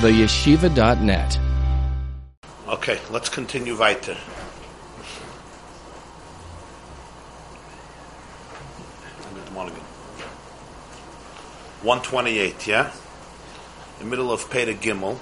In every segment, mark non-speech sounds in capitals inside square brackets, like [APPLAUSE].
theyeshiva.net. Okay, let's continue weiter. One twenty-eight, yeah, the middle of Perek Gimel.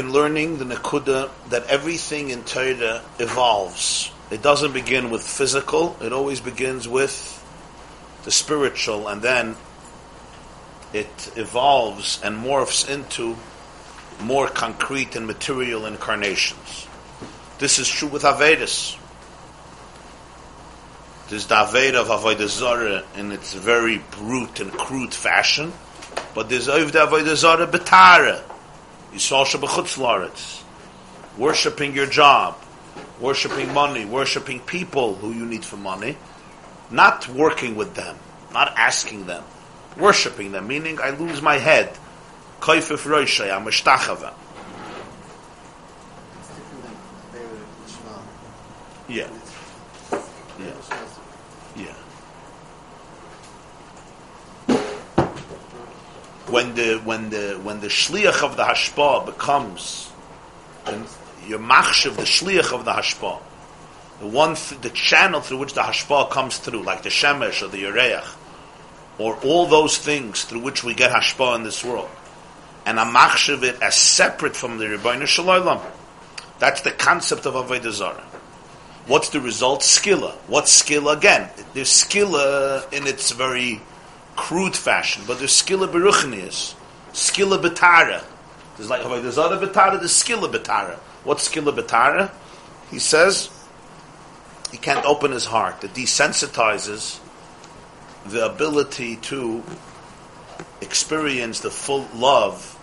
Been learning the Nakuda that everything in Torah evolves. It doesn't begin with physical, it always begins with the spiritual, and then it evolves and morphs into more concrete and material incarnations. This is true with Avedis. There's the Aveda of Avodah in its very brute and crude fashion, but there's Aveda Avodah Betara, Worshipping your job, worshipping money, worshipping people who you need for money, not working with them, not asking them, worshipping them, meaning I lose my head. Kaifif Roishay, I'm a shtachava. Yeah. Yeah. When the when the when the shliach of the hashpa becomes and your machshav, the shliach of the hashpa, the one th- the channel through which the hashpa comes through, like the shemesh or the yereach, or all those things through which we get hashpa in this world, and a machshav it as separate from the Ribbono Shel Olam. That's the concept of avodah zarah. What's the result? Skilla. What's skilla again? There's skilla in its very crude fashion, but there's skilla beruchnius, skilla betara. There's like there's other betara, there's skilla betara. What's skilla betara? He says he can't open his heart. It desensitizes the ability to experience the full love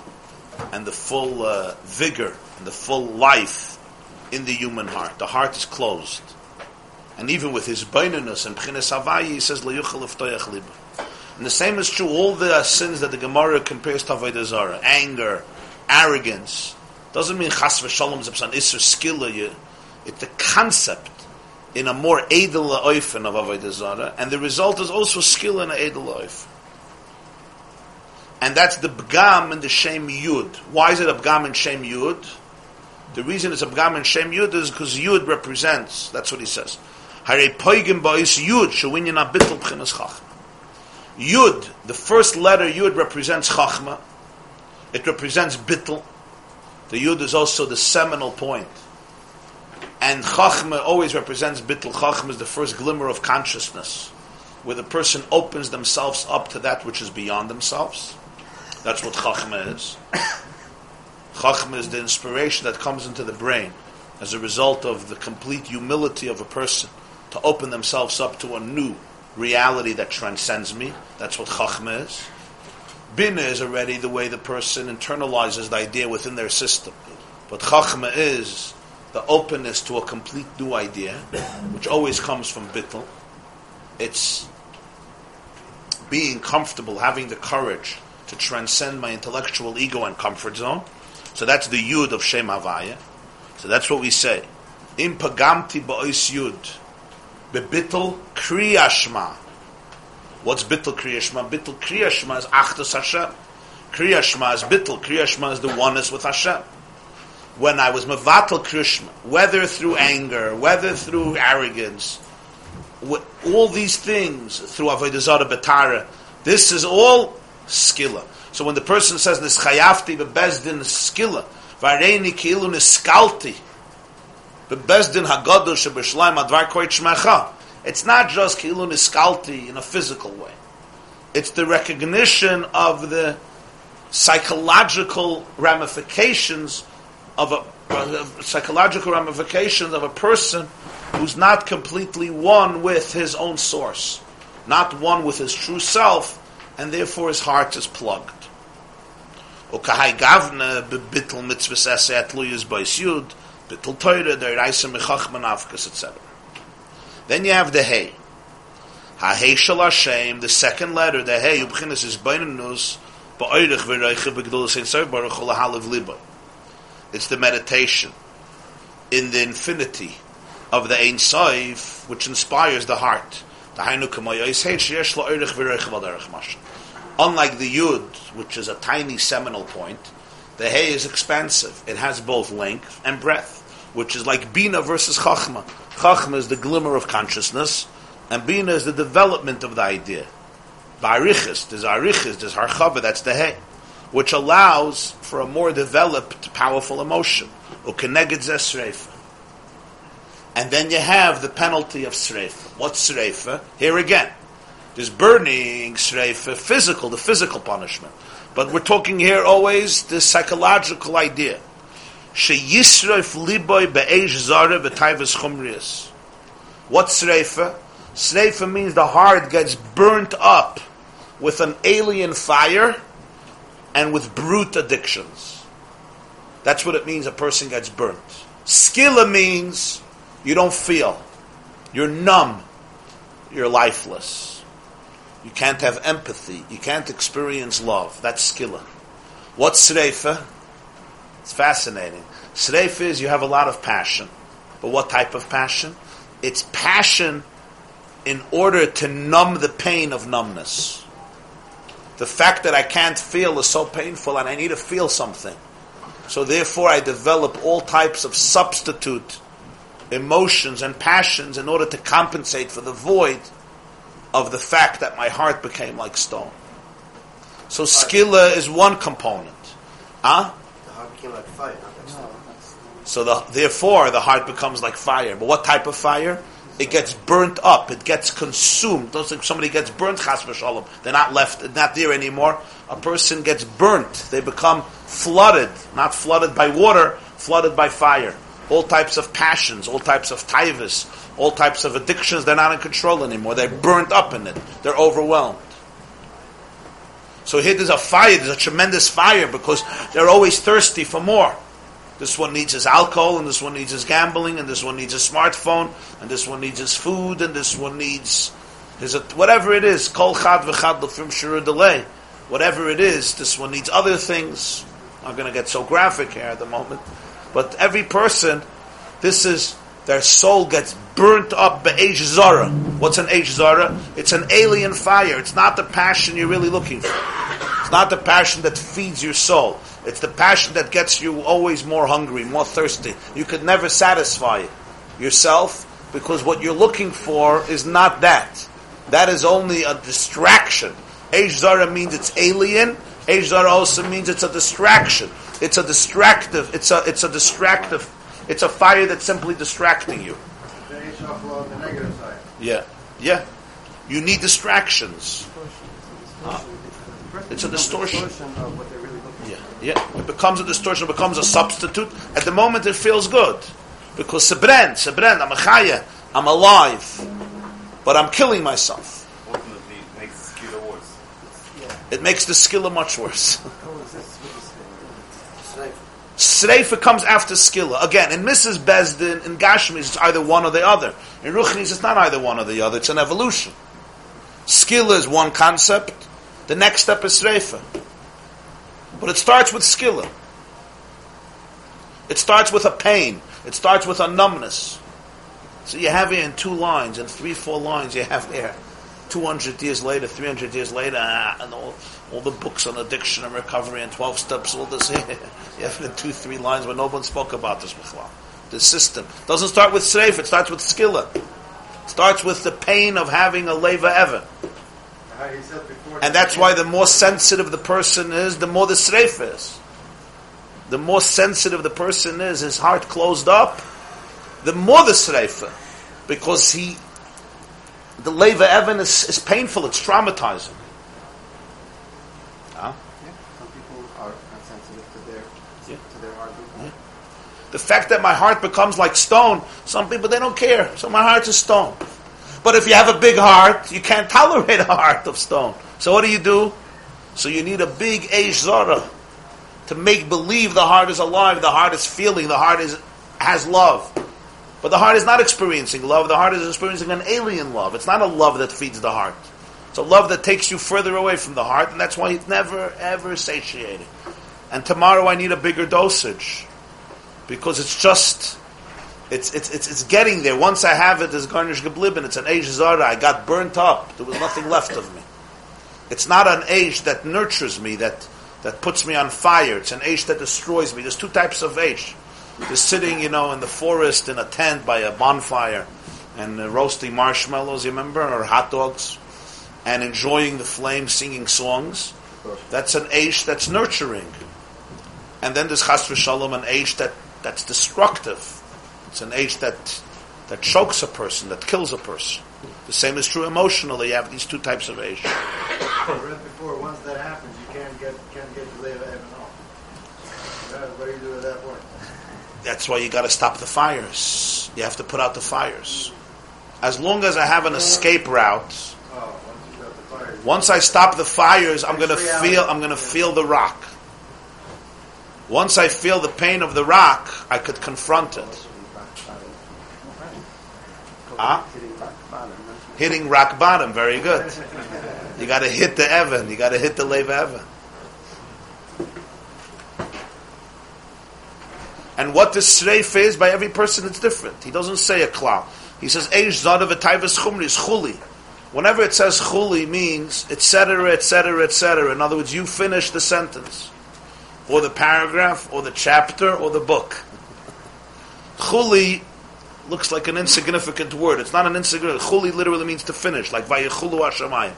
and the full uh, vigor and the full life in the human heart. The heart is closed. And even with his baininess and havayi, he says, and the same is true, all the sins that the Gemara compares to Avodah Zarah, anger, arrogance, doesn't mean chas v'shalom zepsan isser skilla, it's the concept in a more edel oifen of Avodah Zarah, and the result is also skill in edel oif. And that's the bgam and the shem yud. Why is it a bgam and shem yud? The reason it's a bgam and shem yud is because yud represents, that's what he says. Hare poigim ba'is yud, shewinyan abitul b'chinas chach. Yud, the first letter Yud represents Chachma. It represents Bittel. The Yud is also the seminal point. And Chachma always represents Bittel. Chachma is the first glimmer of consciousness, where the person opens themselves up to that which is beyond themselves. That's what Chachma is. Chachma is the inspiration that comes into the brain as a result of the complete humility of a person to open themselves up to a new reality that transcends me. That's what Chachma is. Bina is already the way the person internalizes the idea within their system. But Chachma is the openness to a complete new idea, which always comes from Bittel. It's being comfortable, having the courage to transcend my intellectual ego and comfort zone. So that's the Yud of Shem Havaya. So that's what we say. Im pagamti ba'is Yud. Bebittel kriyashma. What's bittel kriyashma? Bittel kriyashma is achdus Hashem. Kriyashma is bittel. Kriyashma is the oneness with Hashem. When I was mevatel kriyashma, whether through anger, whether through arrogance, all these things through avodah zarah betara, this is all skilla. So when the person says this chayafti bebezdin skilla, vareni kilu niskalti, Bebezdin Haggadah Shebeshleim Advar Koit Shmecha. It's not just Kilun Niskalti in a physical way. It's the recognition of the psychological ramifications of a psychological ramifications of a person who's not completely one with his own source, not one with his true self, and therefore his heart is plugged. Bittel teure, der reise mechachman afkas, etc. Then you have the hey. Ha hey shal Hashem, the second letter, the hey, ubchinis is bainanus, ba'oirich v'reiche b'gdol sein sar baruch hu lahalav liba. It's the meditation in the infinity of the Ein Soif, which inspires the heart. The. Unlike the Yud, which is a tiny seminal point, the hay is expansive. It has both length and breadth, which is like Bina versus Chachma. Chachma is the glimmer of consciousness, and Bina is the development of the idea. Ba'arichis, there's arichis, there's harchava, that's the hay, which allows for a more developed, powerful emotion. Ukeneged zesreifa. And then you have the penalty of sreifa. What's sreifa? Here again, there's burning, shreifa, physical, the physical punishment. But we're talking here always the psychological idea. Liboy v'taivas chumrius. What's shreifa? Shreifa means the heart gets burnt up with an alien fire and with brute addictions. That's what it means a person gets burnt. Skilla means you don't feel. You're numb. You're lifeless. You can't have empathy. You can't experience love. That's skilla. What's sreifa? It's fascinating. Sreifa is you have a lot of passion. But what type of passion? It's passion in order to numb the pain of numbness. The fact that I can't feel is so painful and I need to feel something. So therefore I develop all types of substitute emotions and passions in order to compensate for the void of the fact that my heart became like stone. So skilla is one component. Huh? The heart became like fire, not like stone. So the, therefore the heart becomes like fire. But what type of fire? It gets burnt up. It gets consumed. Don't think somebody gets burnt, chas v'shalom. They're not left, not there anymore. A person gets burnt. They become flooded, not flooded by water, flooded by fire. All types of passions, all types of taivas, all types of addictions, they're not in control anymore. They're burnt up in it. They're overwhelmed. So here there's a fire, there's a tremendous fire because they're always thirsty for more. This one needs his alcohol, and this one needs his gambling, and this one needs his smartphone, and this one needs his food, and this one needs his whatever it is. Kol chad v'chad l'fim shuru delay. Whatever it is, this one needs other things. I'm going to get so graphic here at the moment, but every person, this is their soul gets burnt up by Eish Zara. What's an Eish Zara? It's an alien fire. It's not the passion you're really looking for. It's not the passion that feeds your soul. It's the passion that gets you always more hungry, more thirsty. You could never satisfy yourself because what you're looking for is not that. That is only a distraction. Eish Zara means it's alien. Eish Zara also means it's a distraction. It's a distractive. It's a it's a distractive it's a fire that's simply distracting you. Yeah, yeah. You need distractions. It's a distortion. Yeah, yeah. It becomes a distortion. It becomes a substitute. At the moment, it feels good because sebren, sebren. I'm a chaya. I'm alive, but I'm killing myself. Ultimately, it makes the skilla worse. It makes the skilla much worse. [LAUGHS] Sreifa comes after skilla. Again, in Mrs. Bezdin, in Gashmis, it's either one or the other. In Ruchnis, it's not either one or the other. It's an evolution. Skilla is one concept. The next step is Sreifa. But it starts with skilla. It starts with a pain. It starts with a numbness. So you have here in two lines, in three, four lines, you have here 200 years later, 300 years later, ah, and all, all the books on addiction and recovery and 12 steps, all this. you have in two, three lines where no one spoke about this before. The system. doesn't start with Sreif, it starts with Skilla. It starts with the pain of having a Leva Evan. And that's why the more sensitive the person is, the more the Sreif is. The more sensitive the person is, his heart closed up, the more the Sreifa. Because he the leva evan is, is painful, it's traumatizing. Huh? Yeah, some people are sensitive to their, yeah. to their heart. Yeah. The fact that my heart becomes like stone, some people they don't care. So my heart is stone. But if you have a big heart, you can't tolerate a heart of stone. So what do you do? So you need a big Eish Zara. to make believe the heart is alive, the heart is feeling, the heart is has love. But the heart is not experiencing love, the heart is experiencing an alien love. It's not a love that feeds the heart. It's a love that takes you further away from the heart, and that's why it's never, ever satiated. And tomorrow I need a bigger dosage. Because it's just, it's, it's, it's, it's getting there. Once I have it, it's garnish geblieben. It's an eish zara. I got burnt up. There was nothing left of me. It's not an eish that nurtures me, that, that puts me on fire. It's an eish that destroys me. There's two types of eish. There's sitting, you know, in the forest in a tent by a bonfire and uh, roasting marshmallows, you remember, or hot dogs, and enjoying the flame, singing songs. That's an eish that's nurturing. And then there's chas v'shalom, an eish that, that's destructive. It's an eish that, that chokes a person, that kills a person. The same is true emotionally. You have these two types of eish. [COUGHS] I read before, once that happens, you can't get, can't get the Leva Evan off. What do you do at that point? That's why you got to stop the fires. You have to put out the fires. As long as I have an escape route, Oh, once you got the fire. once I stop the fires, I'm going to feel. I'm going to feel the rock. Once I feel the pain of the rock, I could confront it. Ah? Hitting rock bottom, very good. You got to hit the Evan. You got to hit the Leva Evan. And what the sreif is by every person, it's different. He doesn't say a klal. He says eish zadav etayvus chumri chuli. Whenever it says chuli means etc. etc. etc. In other words, you finish the sentence, or the paragraph, or the chapter, or the book. Chuli looks like an insignificant word. It's not an insignificant. Chuli literally means to finish, like vayechulu hashamayim,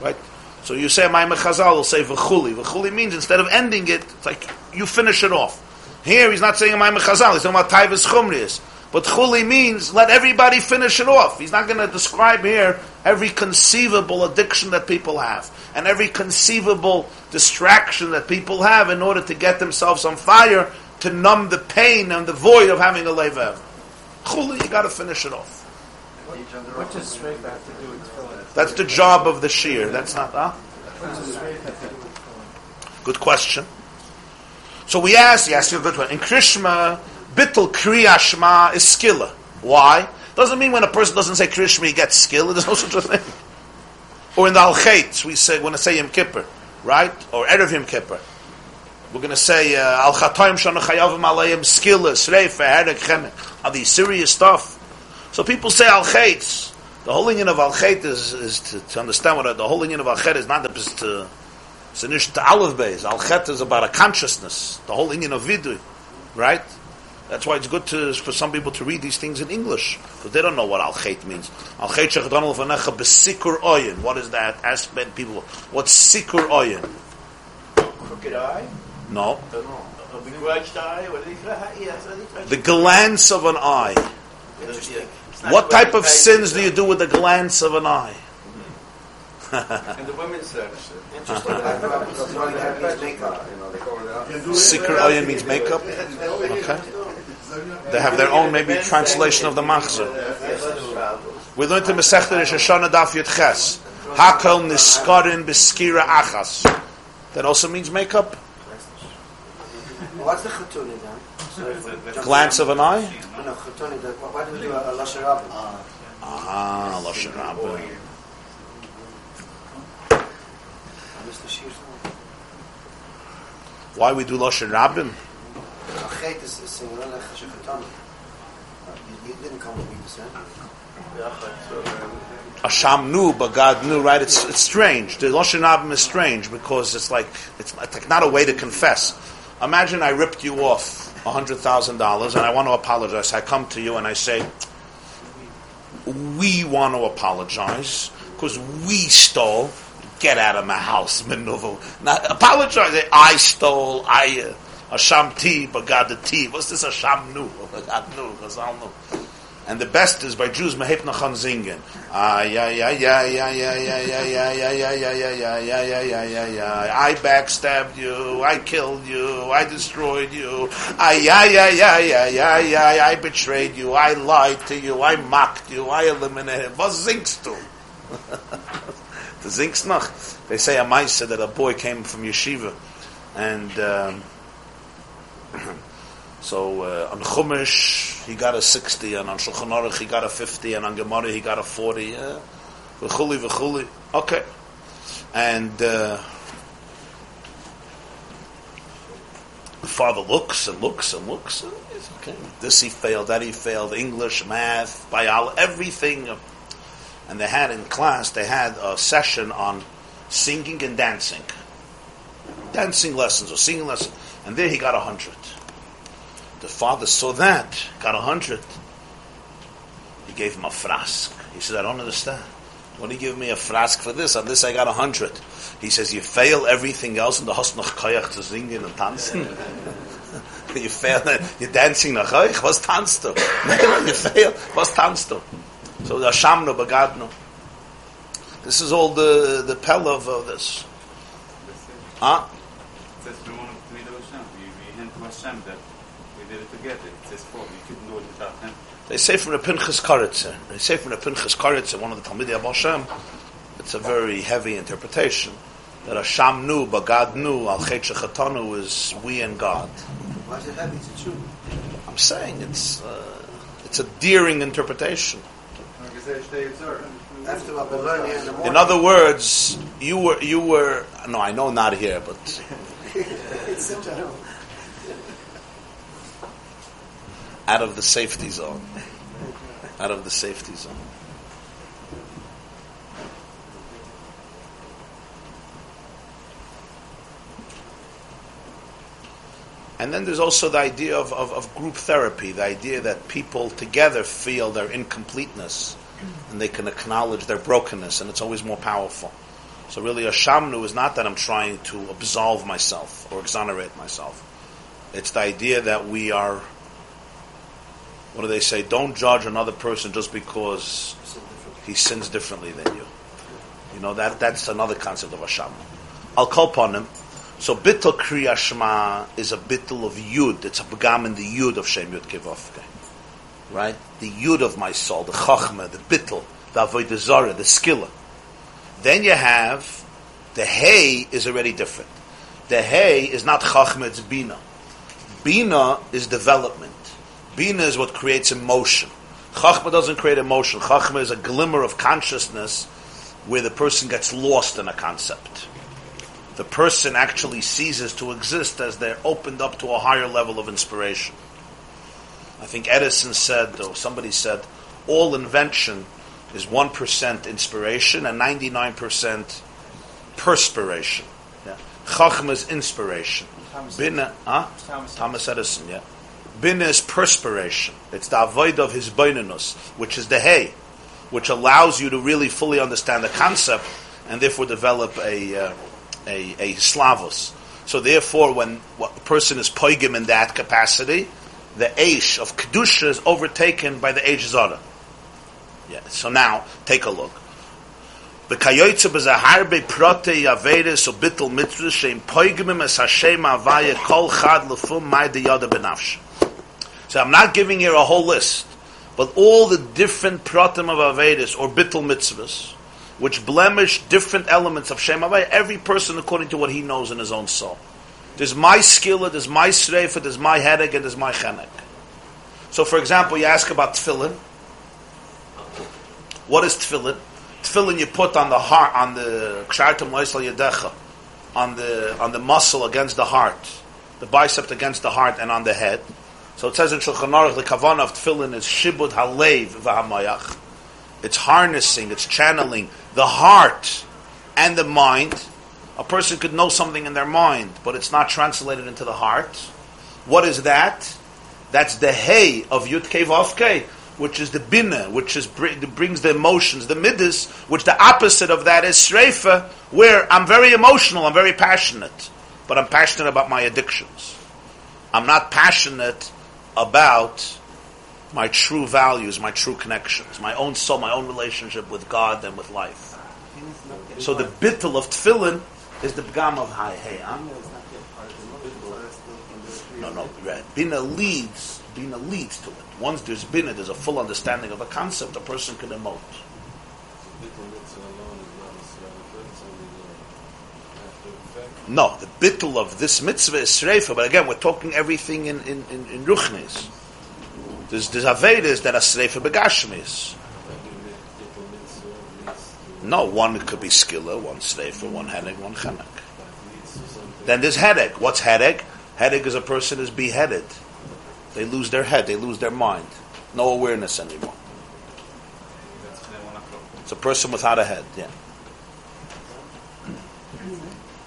right? So you say my Chazal will say v'chuli. V'chuli means instead of ending it, it's like you finish it off. Here he's not saying Ma'im Chazal. He's talking about Taivas Chumrius. But chuli means let everybody finish it off. He's not going to describe here every conceivable addiction that people have and every conceivable distraction that people have in order to get themselves on fire to numb the pain and the void of having a levev. Chuli, you got to finish it off. What does Sreif have to do with tefillin? That's the job of the shear. That's not, huh? What does Sreif have to do with tefillin? Good question. So we ask, yes, you're a good one. In Krishma, bittul kriya shma is skilla. Why? Doesn't mean when a person doesn't say Krishma he gets skill. [LAUGHS] There's no such a thing. Or in the Al we say when I say Yom Kippur, right? Or Erev Yom Kippur. We're going to say uh, Al Chatoim Shana Chayavim Alayim Skilla Sreifa Herek Chemek. Are these serious stuff? So people say Al The whole union of Al is, is to, to understand what the whole union of Al is not just to it's an issue to Aleph Beis. Al is about a consciousness, the whole Indian of Vidui, right? That's why it's good to, for some people to read these things in English, because they don't know what Al Chet means. Al Chet Shechadon Lefanecha Besikur Oyin. What is that? Ask many people, what's Sikur Oyin? Crooked eye? No. A, a begrudged eye? What do you [LAUGHS] Yes, I think The glance of an eye. Interesting. It's not What type of sins do you do with the glance of an eye? [LAUGHS] and the women's section. Interesting. Because one that means makeup, you know, they call it out. Sikur Oyin means makeup. Okay. They have their own maybe translation of the Machzor. We learned in Masechta Rosh Hashanah Daf Yud Ches. Hakel niskarin beskira achas. That also means makeup. What's the chatuni then? Glance of an eye. No, chatuni. Why do we do a, lashon rabbi? Ah, Lashon Rabbah. Why we do Lashon Rabbim? Achet is is saying "Lo lecha shechatani." You- You didn't come with me. Asham knew, but God knew, right? It's it's strange. The Lashon Rabbim is strange because it's like it's like not a way to confess. Imagine I ripped you off hundred thousand dollars and I want to apologize. I come to you and I say, "We want to apologize because we stole." Get out of my house, Menovo. Not apologize. I stole. I uh, Hasham ti bagadati. What's this Hasham nu? God nu, Chazal nu. And the best is by Jews, Mehep Nachan Zingen. I backstabbed you, I killed you, I destroyed you, I betrayed you, I lied to you, I mocked you, I eliminated. Was zingst du? The zingst noch. They say a mice that a boy came from yeshiva and um, [COUGHS] so uh, on Chumash he got a 60, and on Shulchan Aruch he got a 50, and on Gemara he got a 40. Uh, v'chuli, v'chuli. Okay. And uh, the father looks and looks and looks. And okay. This he failed, that he failed, English, math, biology, everything. And they had in class, they had a session on singing and dancing. Dancing lessons or singing lessons. And there he got a hundred. The father saw that, got a hundred. He gave him a frask. He said, I don't understand. When do you give me a frask for this? On this I got a hundred. He says, you fail everything else in the hast noch koyach to singen and dancing. [LAUGHS] you fail, [LAUGHS] you're dancing nach euch, was tanzt du? [LAUGHS] you fail, was tanzt du? So the Hashamno, Bagadno. This is all the, the pell of uh, this. Huh? It says we want to meet Hashem. We, we hint to Hashem that we did it together. It says we couldn't do it without him. They say from the Pinchas Karitza. They say from the Pinchas Karitza, one of the Talmidei Abba Hashem, it's a very heavy interpretation that Hashem knew, but God knew, Al Chet Shechatanu is we and God. Why is it heavy? It's true. I'm saying it's uh, it's a daring interpretation. Like I say, stay observant. After what we learn here in the morning. In other words, you were you were no, I know not here, but [LAUGHS] it's in general. Out of the safety zone. Out of the safety zone. And then there's also the idea of, of, of group therapy, the idea that people together feel their incompleteness and they can acknowledge their brokenness, and it's always more powerful. So really, a shamnu is not that I'm trying to absolve myself or exonerate myself. It's the idea that we are, what do they say? Don't judge another person just because he sins differently than you. You know, that that's another concept of shamnu. I'll call upon him. So bittul kriya shema is a bittul of yud. It's a begam in the yud of Shem Yud Kevavke. Right? The yud of my soul, the chachma, the bittul, the avodah zarah, the skilla. Then you have the hay is already different. The hay is not chachma, it's bina. Bina is development. Bina is what creates emotion. Chachma doesn't create emotion. Chachma is a glimmer of consciousness where the person gets lost in a concept. The person actually ceases to exist as they're opened up to a higher level of inspiration. I think Edison said, or somebody said, all invention is 1% inspiration and 99% perspiration. Yeah. Chachma is inspiration. Thomas Bina, huh? Thomas Thomas Edison, yeah. Bina is perspiration. It's the avoid of his boinanus, which is the hay, which allows you to really fully understand the concept and therefore develop a, uh, a, a slavos. So therefore, when a person is poigim in that capacity, the aish of kedusha is overtaken by the aish zara. Yeah. So now take a look. B'kayoytze b'zaharbe prote yaveres bittel mitzvah sheim poigimim es Hashem avaya kol chad lefum mai de yoda benafsh. So I'm not giving here a whole list, but all the different pratim of averes or bittel mitzvahs, which blemish different elements of Shem Avaya, every person according to what he knows in his own soul. There's my skill, there's my sreifa, there's my headache, and there's my chenek. So, for example, you ask about tefillin. What is tefillin? Tefillin you put on the heart, on the kshartam loisal yadecha, on the on the muscle against the heart, the bicep against the heart, and on the head. So it says in Shulchan Aruch, the kavanah of tefillin is shibud halev v'hamayach. It's harnessing, it's channeling the heart and the mind. A person could know something in their mind, but it's not translated into the heart. What is that? That's the hay of Yud Kei which is the bina, which is brings the emotions, the midas, which the opposite of that is sreifa, where I'm very emotional, I'm very passionate, but I'm passionate about my addictions. I'm not passionate about my true values, my true connections, my own soul, my own relationship with God and with life. So the bittul of tefillin is the b'gam of hay hey. No, no. Bina leads, Bina leads to it. Once there's Bina, there's a full understanding of a concept, a person can emote. No, the bittul of this mitzvah is sreifa, but again, we're talking everything in, in, in, in ruchnis. There's, there's Avedas that are sreifa begashmis. No, one could be skilla, one sreifa, one headache, one chenek. Then there's headache. What's headache? Headache is a person is beheaded. They lose their head, they lose their mind. No awareness anymore. It's a person without a head, yeah.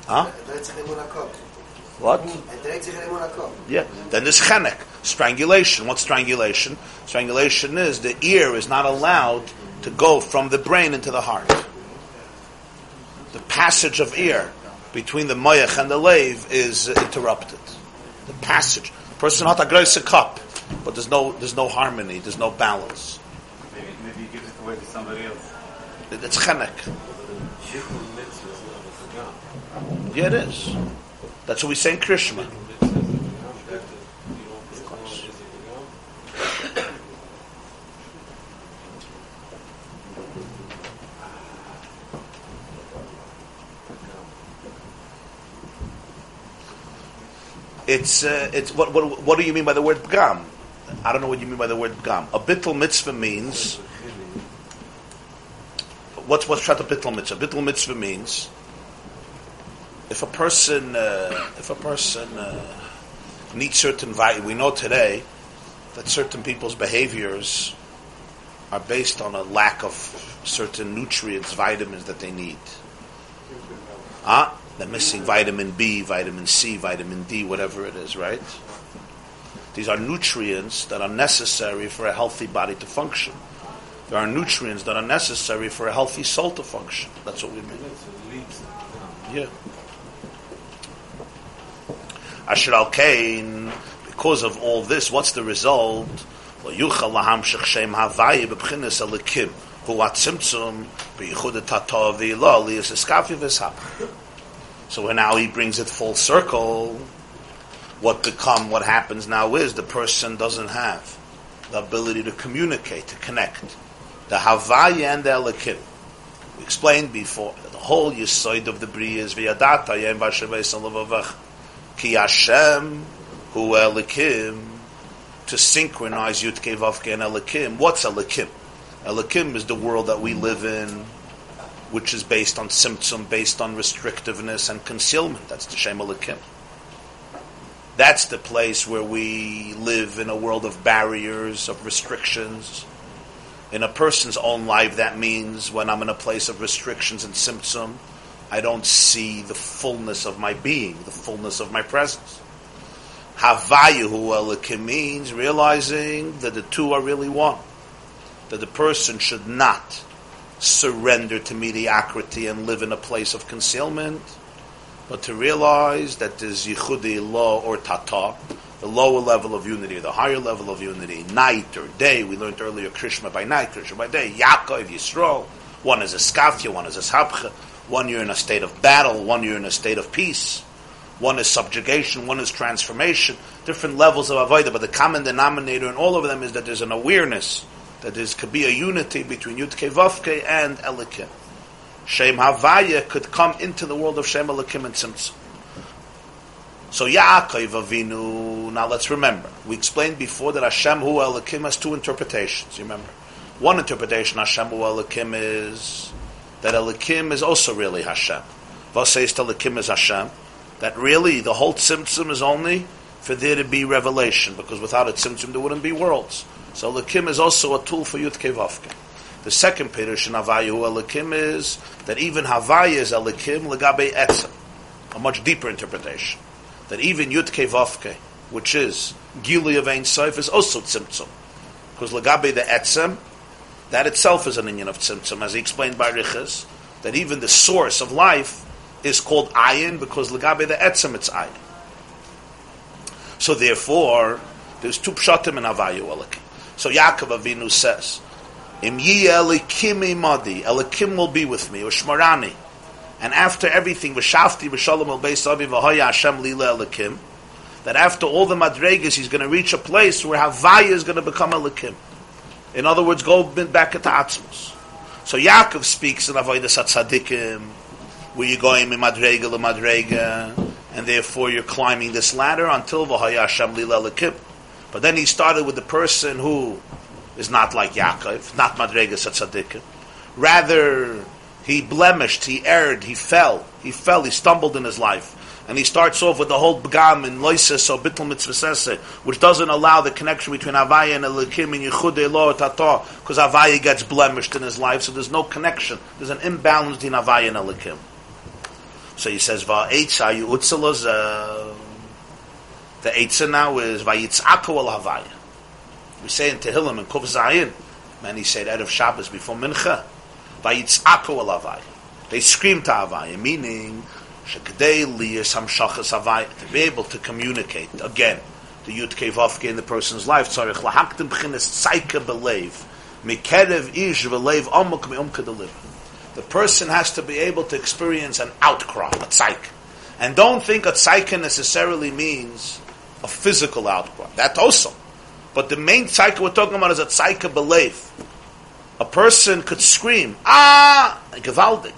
Huh? Direkt zich helemaal naar kop. What? Hij direkt zich helemaal naar kop. Yeah. Then there's chenek, strangulation. What's strangulation? Strangulation is the ear is not allowed to go from the brain into the heart. The passage of ear between the moyach and the lave is interrupted. The passage. Person had a cup, but there's no there's no harmony. There's no balance. Maybe, maybe he gives it away to somebody else. It's chenek. Yeah, it is. That's what we say in Krishma. It's uh, it's what, what what do you mean by the word bgam? I don't know what you mean by the word bgam. A bittul mitzvah means what's what's shata bittul mitzvah? Bittul mitzvah means if a person uh, if a person uh, needs certain value, we know today that certain people's behaviors are based on a lack of certain nutrients, vitamins that they need. Ah, they're missing vitamin B, vitamin C, vitamin D, whatever it is, right? These are nutrients that are necessary for a healthy body to function. There are nutrients that are necessary for a healthy soul to function. That's what we mean. Yeah. Asher al kain, because of all this, what's the result? So now he brings it full circle, what become, what happens now is the person doesn't have the ability to communicate, to connect. The Havaya and the Elikim. We explained before the whole Yisoid of the Bria is V'yadata Yem Alavavach Ki Hashem Hu Elikim to synchronize Yudke Vavke and Elikim. What's Elikim? Elikim is the world that we live in, which is based on symptom, based on restrictiveness and concealment. That's the Shem Elikim. That's the place where we live in a world of barriers, of restrictions. In a person's own life, that means when I'm in a place of restrictions and symptom, I don't see the fullness of my being, the fullness of my presence. Havayahu Elikim means realizing that the two are really one. That the person should not surrender to mediocrity and live in a place of concealment, but to realize that there's yichudi law or tata, the lower level of unity, the higher level of unity, night or day. We learned earlier Krishma by night, Krishma by day, Yaakov, Yisrael. One is a skafia, one is a sapcha. One you're in a state of battle, one you're in a state of peace. One is subjugation, one is transformation. Different levels of avodah, but the common denominator in all of them is that there's an awareness that there could be a unity between Yudke Vavke and Elikim. Shem Havaya could come into the world of Shem Elikim and Tzimtzum. So Yaakov Avinu, now let's remember, we explained before that Hashem Hu Elikim has two interpretations, you remember? One interpretation, Hashem Hu Elikim, is that Elikim is also really Hashem. Says Elikim is Hashem, that really the whole Tzimtzum is only for there to be revelation, because without a Tzimtzum there wouldn't be worlds. So Elikim is also a tool for Yud Kevavke. The second Pirush in Havayu Elikim is that even Havaya is Elikim legabe etzem, a much deeper interpretation. That even Yud Kevavke, which is Gili of Ein Sof, is also Tzimtzum. Because legabe the etzem, that itself is an union of Tzimtzum, as he explained by Riches, that even the source of life is called Ayin, because legabe the etzem it's Ayin. So therefore, there's two pshatim in Havayu Elikim. So Yaakov Avinu says, Im yi elikim imadi, elikim will be with me, ushmarani. And after everything, v'shafti v'shalom el beis avi v'hoya Hashem lila elikim, that after all the madregas, he's going to reach a place where Havaya is going to become elikim. In other words, go back the Atzmos. So Yaakov speaks in Avodah Satzadikim, where you're going in madrega le madrega, and therefore you're climbing this ladder until v'haya Hashem lila lekib. But then he started with the person who is not like Yaakov, not madrega tzaddikim. Rather, he blemished, he erred, he fell, he fell, he stumbled in his life. And he starts off with the whole begam and loises or bittul mitzvah which doesn't allow the connection between Avaya and Elikim and Yichud Elo Tato, because Avaya gets blemished in his life, so there's no connection. There's an imbalance between Avaya and Elikim. So he says, Va'etza yu utzelaz, the Eitza now is Vayitzako al Havaya. We say in Tehillim and Kuf Zayin, many say that of Shabbos before Mincha, Vayitzako al Havaya. They scream to Havaya, meaning To be able to communicate again the yud kevavke in the person's life. Tzarich b'chinas belev mikerev ish deliver. The person has to be able to experience an outcry, a tzaik. And don't think a tzaika necessarily means a physical outcry. That also. But the main tzaika we're talking about is a tzaika belev. A person could scream, ah, gewaldig.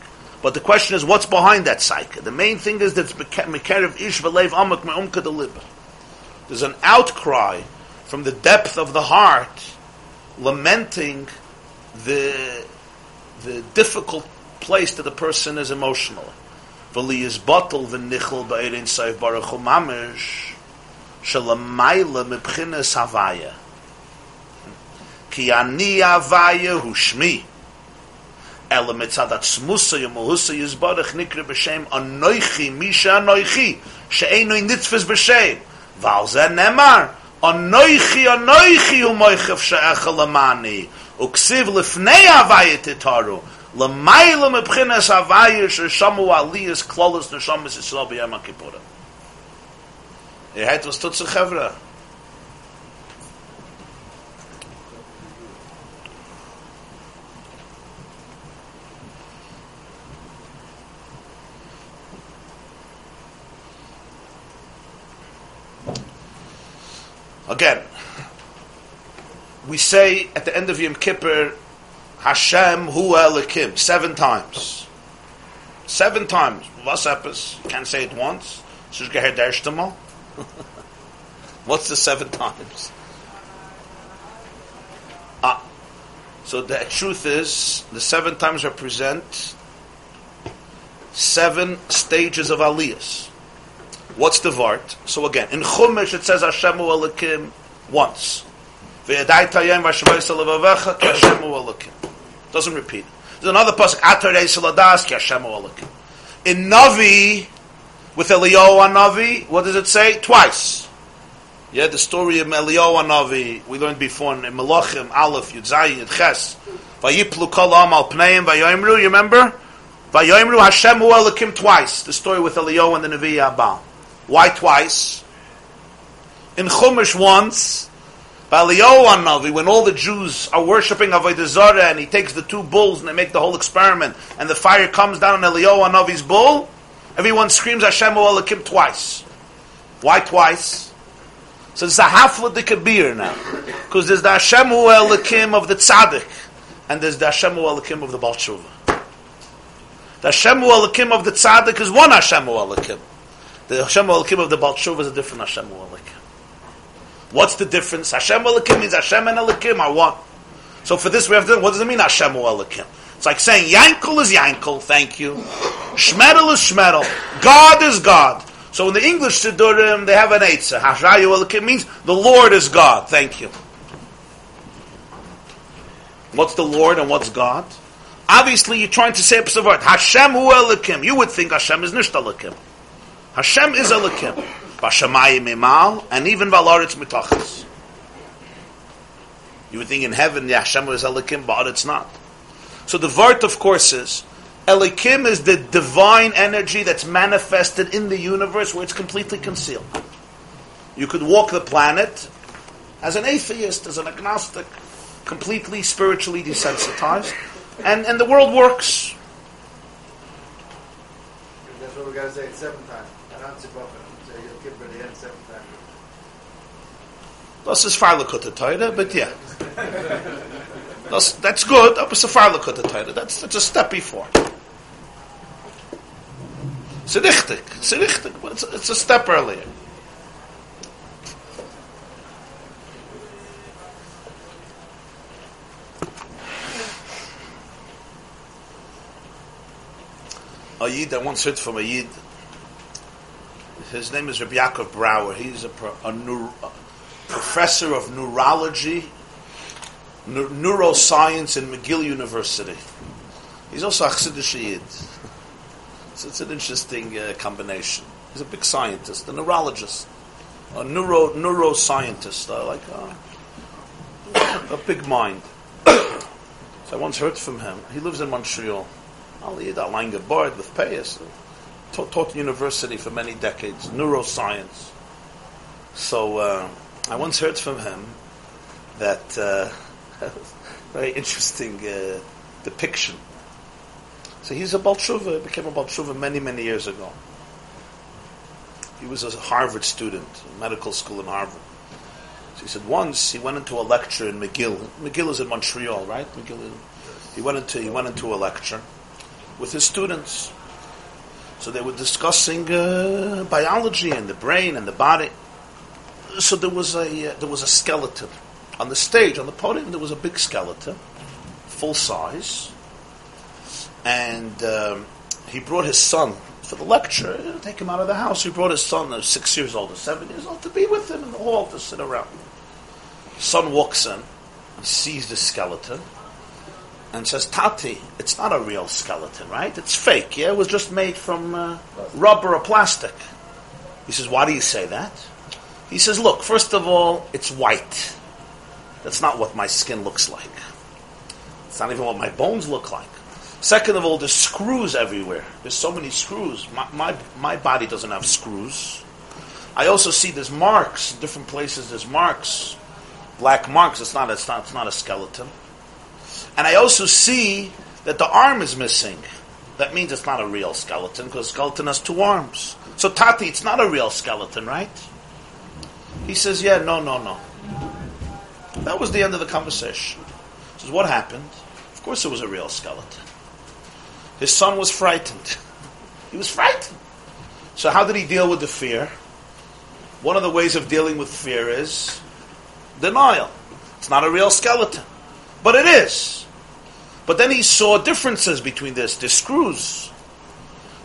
But the question is, what's behind that psyche? The main thing is that it's Mekarev Ish V'Leiv Amak Me'umka Delibah. There's an outcry from the depth of the heart, lamenting the the difficult place that the person is emotionally. V'li is bottle v'nichel ba'erin saif baruch mamish shalamayla mibchinas havaya. Ki ani havaya hu shmi. אלא מצד עצמוסה ימוהוסה יזבורך נקרא בשם אנויכי, מי שאנויכי, שאינו נתפס בשם. ועל זה נאמר, אנויכי, אנויכי הוא מויכף שאיך למעני, וכסיב לפני הוויה תתארו, למיילה מבחינס הוויה ששמו עליאס כלולס נשומס ישראל ביום הכיפורים. Ihr heit was tut sich Chevra. Again, we say at the end of Yom Kippur, Hashem Hu Elikim, seven times. Seven times. Was happens? You can't say it once. [LAUGHS] What's the seven times? Ah. So the truth is, the seven times represent seven stages of aliyahs. What's the vart? So again, in Chumash it says Hashem Elikim once. Doesn't repeat. There's another pasuk. In Navi, with Eliyahu Navi, what does it say? Twice. Yeah, the story of Eliyahu Navi we learned before in Melachim Aleph Yud Zayin Yud Ches. You remember? Hashem Elikim twice. The story with Eliyahu and the Navi Abal. Why twice? In Chumash once, Baliyahu Navi, when all the Jews are worshipping Avodah Zarah and he takes the two bulls and they make the whole experiment and the fire comes down on Eliyahu Navi's bull, everyone screams Hashem Olakim twice. Why twice? So it's a hafla de kabir now. Because there's the Hashem Olakim of the tzaddik and there's the Hashem Olakim of the Balshuva. The Hashem Olakim of the tzaddik is one Hashem Olakim. The Hashem Elokim of the Baal Tshuva is a different Hashem Elokim. What's the difference? Hashem Elokim means Hashem and Elokim are one. So for this we have to, what does it mean Hashem Elokim? It's like saying Yankel is Yankel, thank you. Shmedel is Shmedel. God is God. So in the English Siddurim, they have an Eitzah. Hashayu Elokim means the Lord is God, thank you. What's the Lord and what's God? Obviously, you're trying to say a. Hashem hu Elokim. You would think Hashem is Nisht Elokim. Hashem is Elikim. Bashamayim imal, and even Valaritz mitachas. You would think in heaven, yeah, Hashem is Elikim, but it's not. So the Vart, of course, is Elikim is the divine energy that's manifested in the universe where it's completely concealed. You could walk the planet as an atheist, as an agnostic, completely spiritually desensitized, and, and the world works. That's what we got to say seven times. Das ist Farlakutta but yeah. That's, that's good. That was a Farlakutta Torah. That's, that's a step before. It's richtig, it's but it's it's a step earlier. A Yid, I once heard from a Yid, his name is Rabbi Yaakov Brawer. He's a, a, neur, a professor of neurology, neu- neuroscience in McGill University. He's also a Chassidish Yid. So it's an interesting uh, combination. He's a big scientist, a neurologist, a neuro neuroscientist, uh, like uh, a big mind. [COUGHS] so I once heard from him. He lives in Montreal. Al Yid Alain board with Payas. Taught, university for many decades, neuroscience. So uh, I once heard from him that uh, [LAUGHS] very interesting uh, depiction. So he's a Balshuva, became a Balshuva many, many years ago. He was a Harvard student, medical school in Harvard. So he said once he went into a lecture in McGill. McGill is in Montreal, right? McGill. Is, he went into he went into a lecture with his students. So they were discussing uh, biology and the brain and the body. So there was a uh, there was a skeleton on the stage on the podium. There was a big skeleton, full size, and um, he brought his son for the lecture. Take him out of the house. He brought his son, uh, six years old or seven years old, to be with him in the hall to sit around. Son walks in, sees the skeleton, and says, Tati, it's not a real skeleton, right? It's fake, yeah? It was just made from uh, rubber or plastic. He says, why do you say that? He says, look, first of all, it's white. That's not what my skin looks like. It's not even what my bones look like. Second of all, there's screws everywhere. There's so many screws. My, my, my body doesn't have screws. I also see there's marks, in different places there's marks, black marks. It's not, it's not, it's not a skeleton. And I also see that the arm is missing. That means it's not a real skeleton because skeleton has two arms. So Tati, it's not a real skeleton, right? He says, yeah, no, no, no. That was the end of the conversation. He says, what happened? Of course it was a real skeleton. His son was frightened. [LAUGHS] He was frightened. So how did he deal with the fear? One of the ways of dealing with fear is denial. It's not a real skeleton. But it is. But then he saw differences between this. There's screws.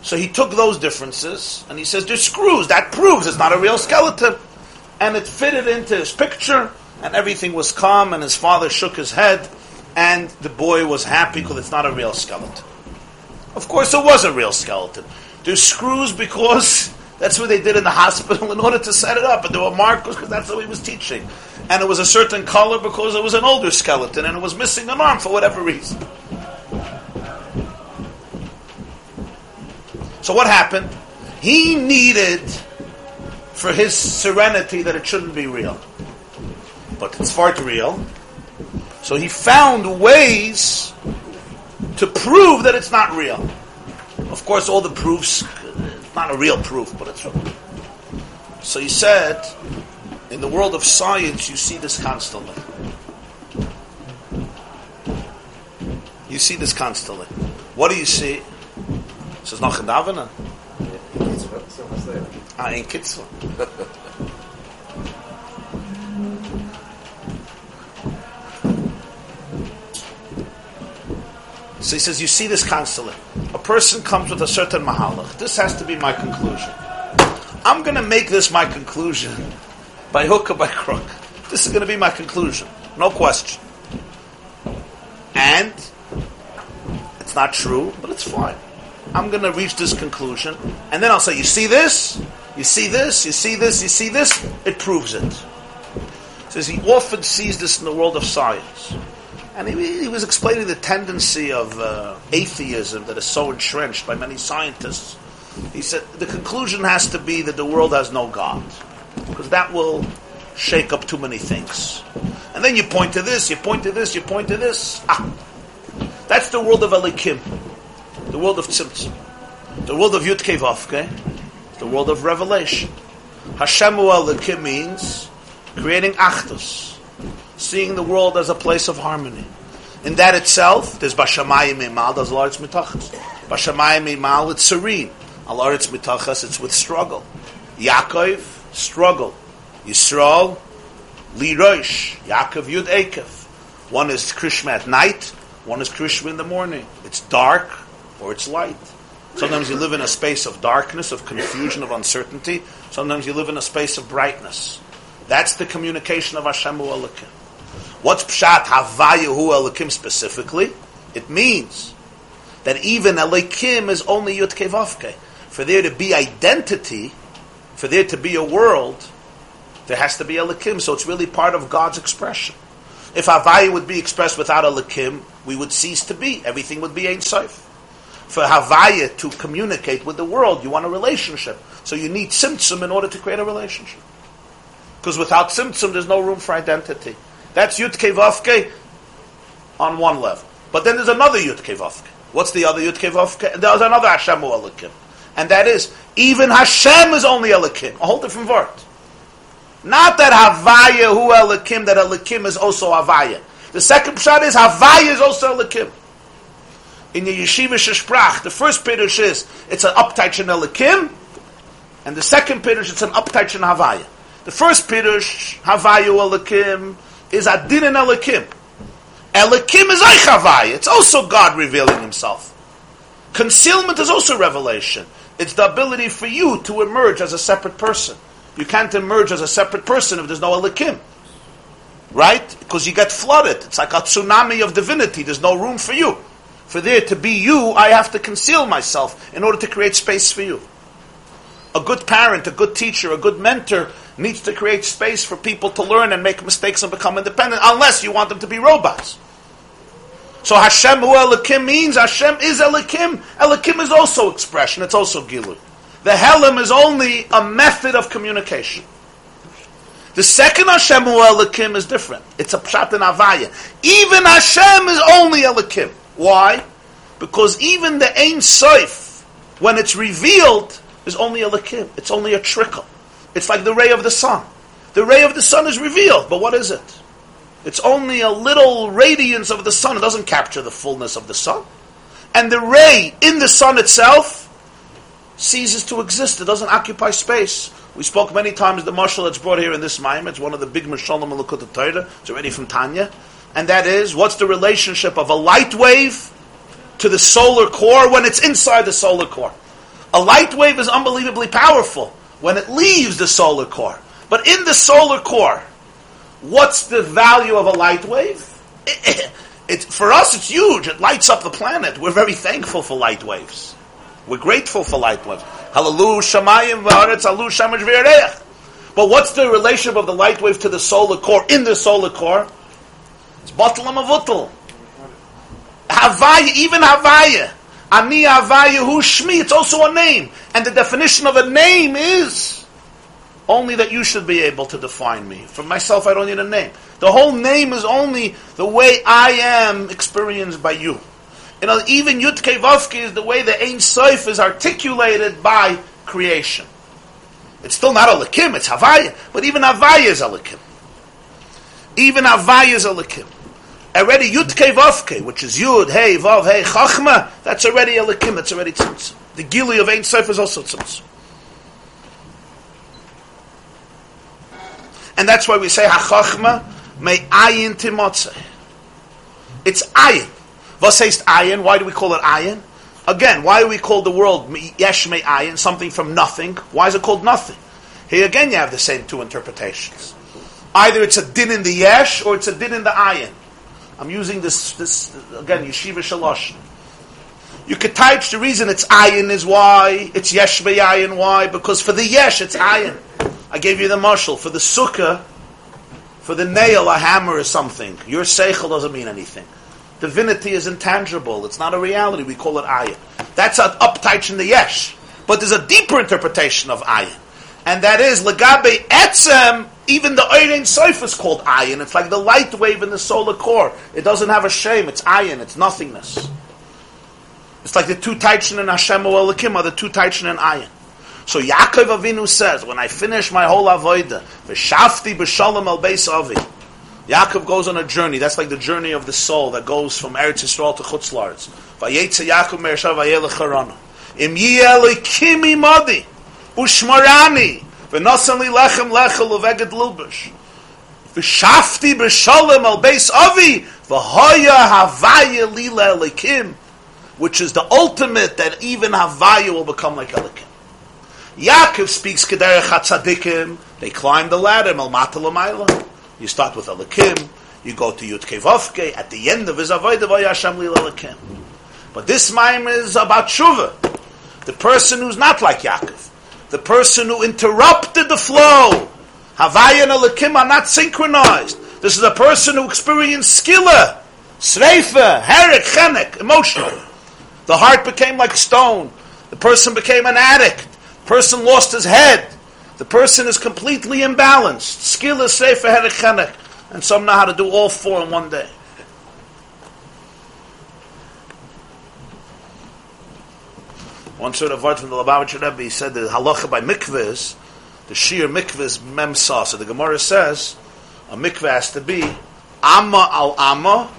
So he took those differences and he says, There's screws. That proves it's not a real skeleton. And it fitted into his picture, and everything was calm, and his father shook his head, and the boy was happy because it's not a real skeleton. Of course, it was a real skeleton. There's screws because [LAUGHS] that's what they did in the hospital in order to set it up, and there were markers because that's what he was teaching. And it was a certain color because it was an older skeleton, and it was missing an arm for whatever reason. So what happened? He needed for his serenity that it shouldn't be real. But it's far too real. So he found ways to prove that it's not real. Of course, all the proofs, it's not a real proof, but it's real. So he said, in the world of science, you see this constantly. You see this constantly. What do you see? Davina. Ah. So he says, you see this constantly. A person comes with a certain mahalach. This has to be my conclusion. I'm going to make this my conclusion by hook or by crook. This is going to be my conclusion. No question. And it's not true, but it's fine. I'm going to reach this conclusion. And then I'll say, you see this? You see this? You see this? You see this? It proves it. Says he often sees this in the world of science. And he, he was explaining the tendency of uh, atheism that is so entrenched by many scientists. He said the conclusion has to be that the world has no God, because that will shake up too many things. And then you point to this, you point to this, you point to this. Ah, that's the world of Elikim, the world of Tzimtzum, the world of Yud the world of revelation. Hashemu Elikim means creating Achdus seeing the world as a place of harmony. In that itself, there's Bashamayim Imal, there's large mitachas. Bashamayim Imal, it's serene. Al Aretz Mitachas, it's with struggle. Yaakov, struggle. Yisrael, Lirosh. Yaakov Yud Ekev. One is Krishma at night, one is Krishma in the morning. It's dark or it's light. Sometimes you live in a space of darkness, of confusion, of uncertainty. Sometimes you live in a space of brightness. That's the communication of Hashem Hu. What's Pshat Havayu Hu Elikim specifically? It means that even Elikim is only Yud Kevavke. For there to be identity, for there to be a world, there has to be Elikim. So it's really part of God's expression. If Havaya would be expressed without Elikim, we would cease to be. Everything would be Ein Sof. For Havaya to communicate with the world, you want a relationship. So you need Tzimtzum in order to create a relationship. Because without Tzimtzum, there's no room for identity. That's Yud Kevavke on one level. But then there's another Yud Kevavke. What's the other Yud Kevavke? There's another Hashem Elikim. And that is, even Hashem is only Elikim. A whole different word. Not that Havaya Hu Elikim, that Elikim is also Havaya. The second pshat is Havaya is also Elikim. In the Yeshiva Shesprach, the first Piddush is, it's an uptight in Elikim, and the second Piddush, it's an uptight in Havaya. The first Piddush, Havaya Elikim, is Adin and Elikim. Elikim is Eichavaya. It's also God revealing Himself. Concealment is also revelation. It's the ability for you to emerge as a separate person. You can't emerge as a separate person if there's no Elikim. Right? Because you get flooded. It's like a tsunami of divinity. There's no room for you. For there to be you, I have to conceal myself in order to create space for you. A good parent, a good teacher, a good mentor needs to create space for people to learn and make mistakes and become independent, unless you want them to be robots. So Hashem Hu Elikim means Hashem is Elikim. Elikim is also expression. It's also Gilu. The Helim is only a method of communication. The second Hashem Hu Elikim is different. It's a Pshat and Avaya. Even Hashem is only Elikim. Why? Because even the Ein Soif, when it's revealed, is only Elikim. It's only a trickle. It's like the ray of the sun. The ray of the sun is revealed, but what is it? It's only a little radiance of the sun. It doesn't capture the fullness of the sun. And the ray in the sun itself ceases to exist. It doesn't occupy space. We spoke many times the marshal that's brought here in this Maim. It's one of the big Mashalim Malakut Torah. It's already from Tanya. And that is, what's the relationship of a light wave to the solar core when it's inside the solar core? A light wave is unbelievably powerful when it leaves the solar core. But in the solar core, What's the value of a light wave? It, it, for us, it's huge. It lights up the planet. We're very thankful for light waves. We're grateful for light waves. Hallelujah. But what's the relationship of the light wave to the solar core, in the solar core? It's batalam avutal. Havaya, even Havaya. Ani Havaya hu shmi, it's also a name. And the definition of a name is only that you should be able to define me. For myself, I don't need a name. The whole name is only the way I am experienced by you. You know, even Yud Vavki is the way the Ein Sof is articulated by creation. It's still not a Lakim, it's Havaya, but even Havaya is a Lakim. Even Havaya is a Lakim. Already Yud Vavke, which is Yud, Hey, Vav, Hey, Chachma, that's already a Lakim, that's already Tzimtzum. The Gili of Ein Sof is also Tzimtzum. And that's why we say hachachma may ayin timotze. It's ayin. Was heißt ayin? Why do we call it ayin? Again, why do we call the world yesh may ayin, something from nothing? Why is it called nothing? Here again you have the same two interpretations. Either it's a din in the yesh or it's a din in the ayin. I'm using this, this again, yeshiva shalosh. You could type the reason it's ayin is why, it's yesh ayin why, because for the yesh it's ayin. I gave you the marshal for the sukkah, for the nail, a hammer is something. Your seichel doesn't mean anything. Divinity is intangible. It's not a reality. We call it ayin. That's an uptight in the yesh. But there's a deeper interpretation of ayin. And that is, legabe etzem, even the Eirin Seif is called ayin. It's like the light wave in the solar core. It doesn't have a shame. It's ayin. It's nothingness. It's like the two taichin and Hashem Elikim are the two taichin and ayin. So Yaakov Avinu says, when I finish my whole avodah, v'shafti b'shalom al beis avi. Yaakov goes on a journey. That's like the journey of the soul that goes from Eretz Yisrael to Chutz Laretz. Vayetze Yaakov me'ershav vayelech harana. Im yeh kimi modi, ushmarani, v'nosan li lechem lechel uveged lilbush. V'shafti b'sholem al beis avi, v'hoya havaya lila elikim, which is the ultimate that even havaya will become like elikim. Yaakov speaks kederech hatzadikim, they climb the ladder, malmata l'mayla. You start with elikim, you go to Yud Kevavke, at the end of his avodah v'yasham lila elikim. But this mime is about tshuva. The person who's not like Yaakov. The person who interrupted the flow. Havaya and Elikim are not synchronized. This is a person who experienced skilla, sreifa, herek, chenek, emotional. The heart became like stone. The person became an addict. Person lost his head. The person is completely imbalanced. Skilla, sreifa, herek, chenek. And some know how to do all four in one day. One sort of word from the Lubavitcher Rebbe, he said the halacha by mikvahs, the sheer mikvahs memsa. So the Gemara says a mikvah has to be amma al amma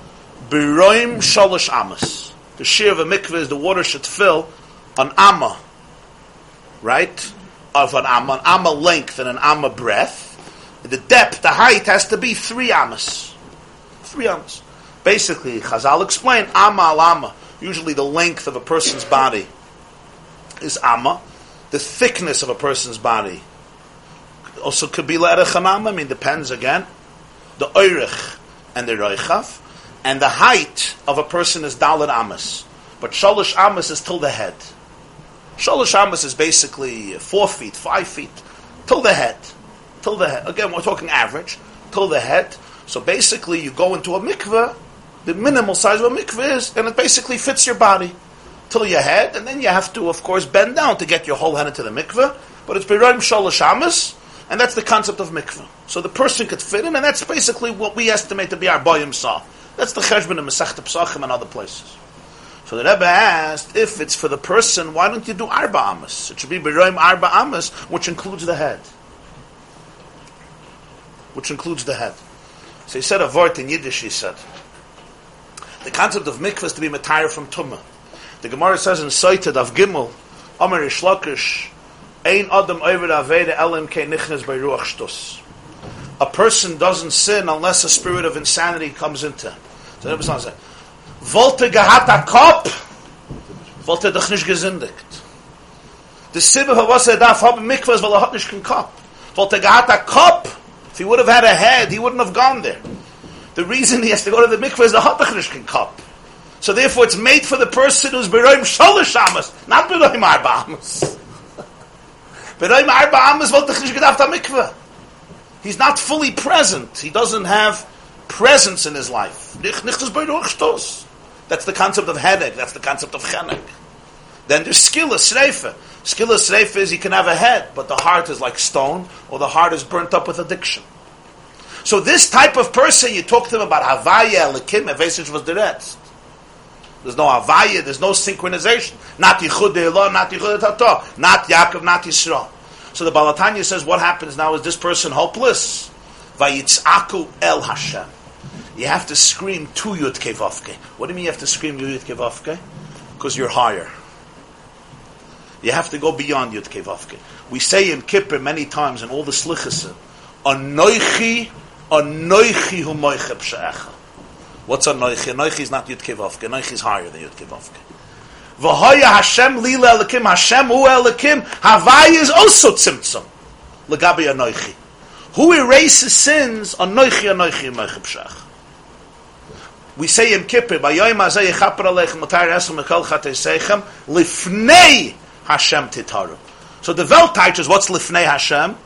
biroim shalosh amas. The sheer of a mikvah is the water should fill an amma, right? Of an amma, an amma length and an amma breadth. The depth, the height has to be three amas. Three amas. Basically, Chazal explain amma al amma, usually the length of a person's body is amma, the thickness of a person's body. Also could be le'erech I mean, depends again. The oirich and the roichav, and the height of a person is dalad amas. But shalish amas is till the head. Shalosh amas is basically four feet, five feet, till the head. Till the head. Again, we're talking average, till the head. So basically, you go into a mikveh, the minimal size of a mikveh is, and it basically fits your body till your head, and then you have to, of course, bend down to get your whole head into the mikveh. But it's Biraim Shalosh Amos, and that's the concept of mikveh. So the person could fit in, and that's basically what we estimate to be our boyim saw. That's the cheshbon of Masech Psachim and other places. So the Rebbe asked, if it's for the person, why don't you do Arba Amas? It should be Biraim Arba Amas, which includes the head. Which includes the head. So he said a word in Yiddish, he said. The concept of mikveh is to be matire from tumah. The Gemara says in Saited of Gimel, Amar Reish Lakish, Ein Adam Over Aveda Elim Ke Nichnes by Ruach Shtus. A person doesn't sin unless a spirit of insanity comes into him. So the Rebbe says, Volte gehat a Kop, volte doch nicht gesündigt. The Sibbe of was er darf haben mikvahs, weil er hat nicht kein Kop. Volte gehat a Kop, if he would have had a head, he wouldn't have gone there. The reason he has to go to the mikvah is the hat doch nicht. So therefore, it's made for the person who's beroim sholish amas, not beroim arba amas. [LAUGHS] beroim arba amas wollte ich gedacht mikveh. He's not fully present. He doesn't have presence in his life. That's the concept of headache. That's the concept of chenek. Then there's skilla, sreifa. Skilla, sreifa is you can have a head, but the heart is like stone, or the heart is burnt up with addiction. So this type of person, you talk to him about Havaya, Lekim, Evesish was the rest. There's no Avaya, there's no synchronization. Not Yichud Elah, not Yichud Tato, not Yaakov, not Yisrael. So the Balatanya says, what happens now is this person hopeless? Vayitzaku El Hashem. You have to scream to Yud Kevavke. What do you mean you have to scream Yud Kevavke? Because you're higher. You have to go beyond Yud Kevavke. We say in Kippur many times in all the slichas, Anoichi, Anoichi hu moiche b'she'echa. What's a noichi? Noichi is not Yud Kevavke. Noichi is higher than Yud Kevavke. V'hoya Hashem lila elikim, Hashem hu elikim, Havai is also tzimtzum. Legabi anoichi. Who erases sins? Anoichi, anoichi, anoichi b'shach. We say in Kippur, Bayoyim hazeh yechaper aleichem, Matar esel mekol chateseichem, Lifnei Hashem titaru. So the Welt is what's Lifnei Hashem?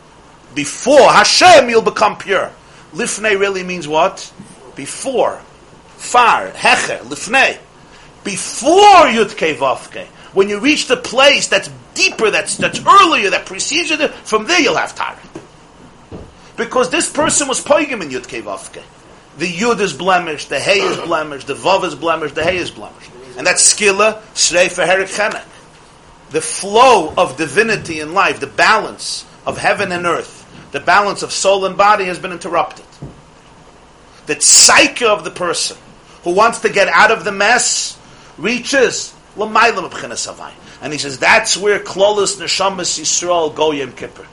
Before Hashem, you'll become pure. Lifnei really means what? Before far, hecher, lifnei, before Yudke Vavke, when you reach the place that's deeper, that's, that's earlier, that precedes you, from there you'll have Tara. Because this person was poigim in Yudke Vavke. The Yud is blemished, the Hey is blemished, the Vav is blemished, the Hey is blemished. And that's skilla, shrei chenek. The flow of divinity in life, the balance of heaven and earth, the balance of soul and body has been interrupted. The psyche of the person who wants to get out of the mess reaches And he says that's where klolis neshamas Yisrael go Yom Kippur.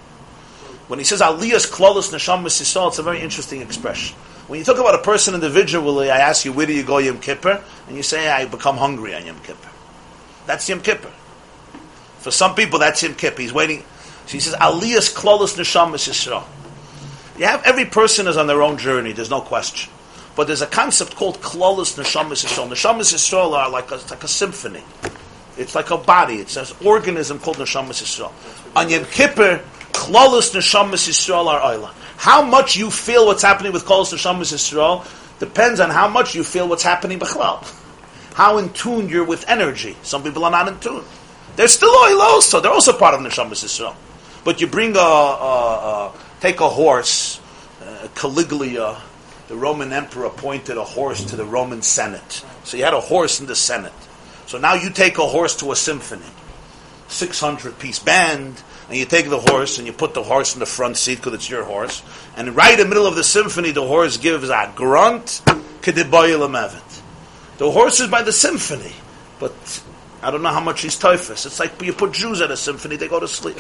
When he says aliyas klolis neshamas Yisrael, it's a very interesting expression. When you talk about a person individually, I ask you, where do you go Yom Kippur? And you say, I become hungry on Yom Kippur. That's Yom Kippur. For some people, that's Yom Kippur. He's waiting. So he says, aliyas klolis neshamas Yisrael. You have every person is on their own journey. There's no question. But there's a concept called klolis neshamas Yisrael. Neshamas Yisrael are like a, like a symphony. It's like a body. It's an organism called neshamas Yisrael. On Yom Kippur, klolis neshamas Yisrael are oila. How much you feel what's happening with klolis neshamas Yisrael depends on how much you feel what's happening b'chlal. How in tune you're with energy. Some people are not in tune. They're still so they're also part of neshamas Yisrael. But you bring a, a, a take a horse, uh, Caligula, the Roman emperor appointed a horse to the Roman Senate. So you had a horse in the Senate. So now you take a horse to a symphony, 600 piece band, and you take the horse and you put the horse in the front seat because it's your horse. And right in the middle of the symphony, the horse gives a grunt, The horse is by the symphony, but I don't know how much he's typhus. It's like you put Jews at a symphony, they go to sleep.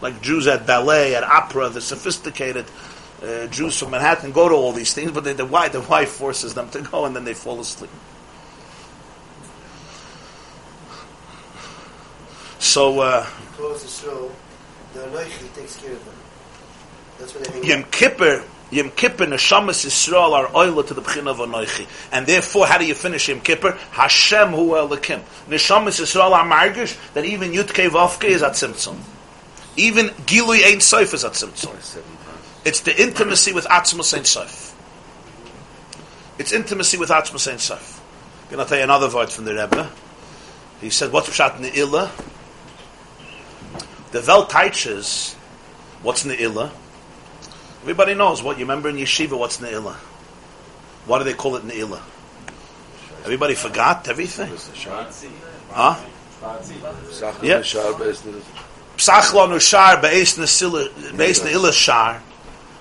Like Jews at ballet, at opera, the sophisticated uh, Jews from Manhattan go to all these things, but they, the, wife, the wife forces them to go and then they fall asleep. So, uh. That's what Yom Kippur, Yom Kippur, Neshamas Yisrael are oila to the B'china of Anoichi. And therefore, how do you finish Yom Kippur? Hashem hu Elokim. Neshamas Yisrael are margish that even Yudke Vavke is at Tzimtzum. Even Gilui Ein Sof is at Tzimtzum. It's the intimacy with Atzmus Ein Sof. It's intimacy with Atzmus Ein Sof. I'm going to tell you another word from the Rebbe. He said, what's Pshat Ne'ilah? The Welt teaches what's Ne'ilah. Everybody knows what you remember in yeshiva. What's ne'ilah? Why do they call it ne'ilah? Everybody forgot everything. Huh? Yeah. Psachlon ushar be'es ne'ilah shar.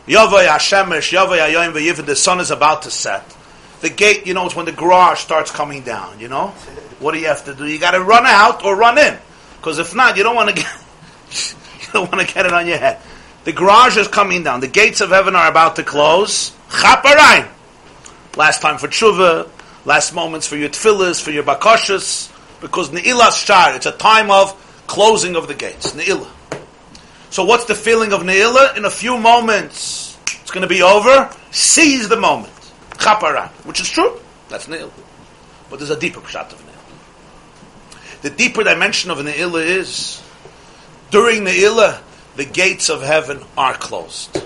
Yavay Hashemesh, Yavay Ayoim v'yivin. The sun is about to set. The gate, you know, it's when the garage starts coming down. You know, what do you have to do? You got to run out or run in, because if not, you don't want to [LAUGHS] get [LAUGHS] you don't want to get it on your head. The garage is coming down. The gates of heaven are about to close. Chaparain. Last time for tshuva. Last moments for your tefillas, for your bakashas. Because ne'ilah shar. It's a time of closing of the gates. Ne'ilah. So what's the feeling of ne'ilah? In a few moments, it's going to be over. Seize the moment. Chaparain. Which is true. That's ne'ilah. But there's a deeper pshat of ne'ilah. The deeper dimension of ne'ilah is during the ne'ilah, the gates of heaven are closed,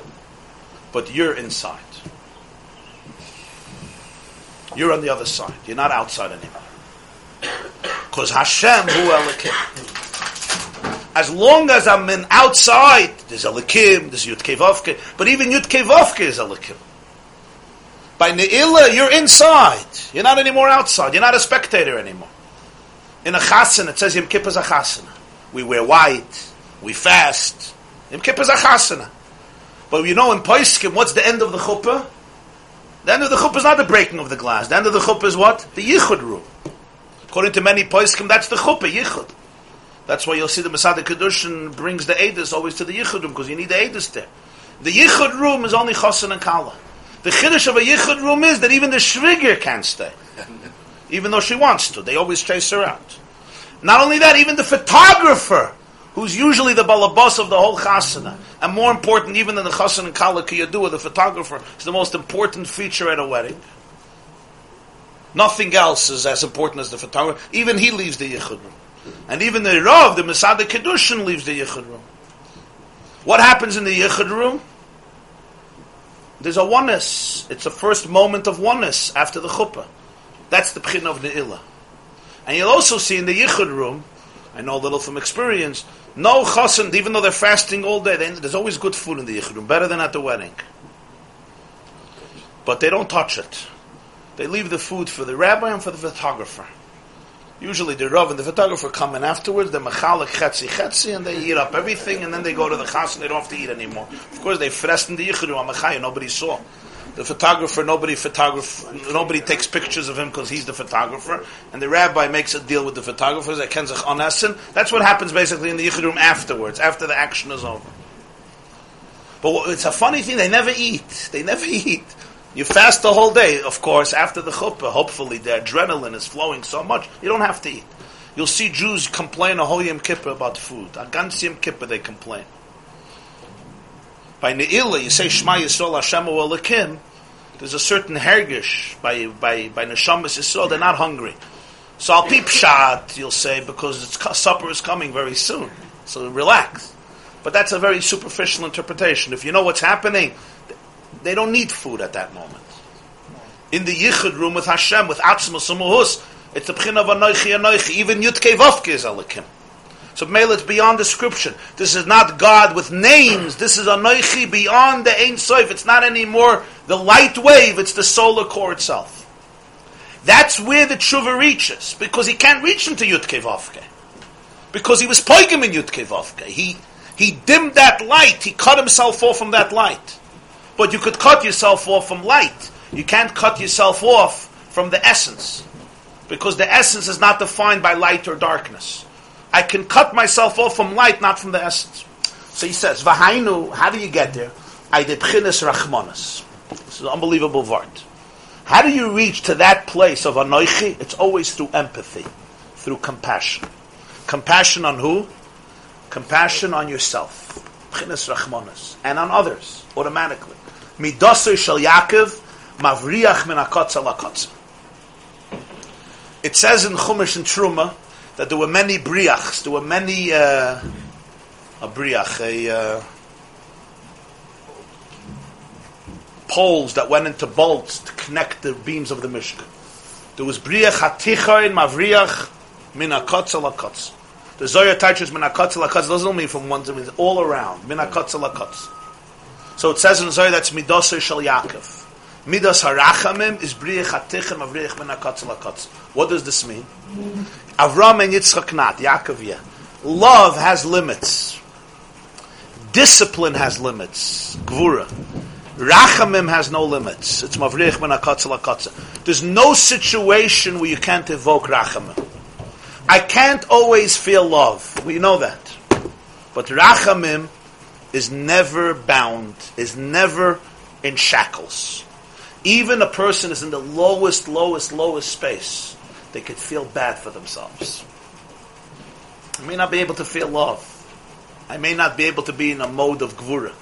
but you're inside. You're on the other side. You're not outside anymore. Because Hashem hu Elikim. As long as I'm in outside, there's Elikim, there's Yud Kevavke, but even Yud Kevavke is Elikim. By Ne'ilah, you're inside. You're not anymore outside. You're not a spectator anymore. In a chasana, it says Yom a chasana. We wear white, we fast, Yom Kippur is a chasana. But you know in Paiskim, what's the end of the chuppah? The end of the chuppah is not the breaking of the glass. The end of the chuppah is what? The yichud room. According to many Paiskim, that's the chuppah, yichud. That's why you'll see the Masada Kedushin brings the Edis always to the yichud room, because you need the Edis there. The yichud room is only chosan and kala. The chiddush of a yichud room is that even the shviger can't stay. [LAUGHS] even though she wants to. They always chase her out. Not only that, even the photographer who's usually the balabas of the whole chasana, and more important even than the chasana kala kiyadua, the photographer, is the most important feature at a wedding. Nothing else is as important as the photographer. Even he leaves the yichud room. And even the Rav, the Masada Kedushin, leaves the yichud room. What happens in the yichud room? There's a oneness. It's the first moment of oneness after the chuppah. That's the pchin of the. And you'll also see in the yichud room, I know a little from experience, no chassan, even though they're fasting all day, they, there's always good food in the yichud room, better than at the wedding. But they don't touch it. They leave the food for the rabbi and for the photographer. Usually the Rav and the photographer come in afterwards, they're machalik chetzi chetzi, and they eat up everything, and then they go to the chas and they don't have to eat anymore. Of course, they fressen the yichru on machaya, nobody saw. The photographer, nobody photograph, nobody takes pictures of him because he's the photographer, and the rabbi makes a deal with the photographers. That kenzach onesin. That's what happens basically in the yichud room afterwards, after the action is over. But it's a funny thing. They never eat. They never [LAUGHS] eat. You fast the whole day, of course. After the chuppah, hopefully the adrenaline is flowing so much you don't have to eat. You'll see Jews complain a whole Yom Kippur about food. A ganz Yom Kippur they complain. By Ne'ilah, you say Shema Yisrael Hashem Elokim. There's a certain hergish by by by Neshamas Yisrael. They're not hungry. So I'll peep shot, you'll say, because it's, supper is coming very soon. So relax. But that's a very superficial interpretation. If you know what's happening, they don't need food at that moment. In the Yichud room with Hashem, with Atzmus Umuhus, it's the Pchin of Anoichi Anoichi. Even Yutke Vavke is Elikim. So Mele, it's beyond description. This is not God with names. This is Anoichi beyond the Ein Sof. It's not anymore the light wave. It's the solar core itself. That's where the tshuva reaches, because he can't reach into Yutke Vavke. Because he was poigim in Yutke Vavke. He, he dimmed that light. He cut himself off from that light. But you could cut yourself off from light. You can't cut yourself off from the essence. Because the essence is not defined by light or darkness. I can cut myself off from light, not from the essence. So he says, Vahainu, how do you get there? I debchines rachmanis. This is an unbelievable word. How do you reach to that place of anoichi? It's always through empathy, through compassion. Compassion on who? Compassion on yourself. B'chinas rachmanis. And on others, automatically. Yaakov, mavriach min. It says in Chumash and Truma that there were many briachs, there were many, uh, a briach, a, uh, poles that went into bolts to connect the beams of the Mishkan. There was briach hatichoin mavriach min lakotza. The Zohar touches min lakotza doesn't mean from one to means all around, min lakotza. So it says in Zohar that's midoser shel Yaakov. Midas harachamim is briach hatichim avriach min lakotza. What does this mean? Avram and Yitzchak not, Yaakov yeah. Love has limits. Discipline has limits. Gvura. Rachamim has no limits. It's mavrich lakotza. There's no situation where you can't evoke rachamim. I can't always feel love. We know that. But rachamim is never bound, is never in shackles. Even a person is in the lowest, lowest, lowest space, they could feel bad for themselves. I may not be able to feel love. I may not be able to be in a mode of gvura.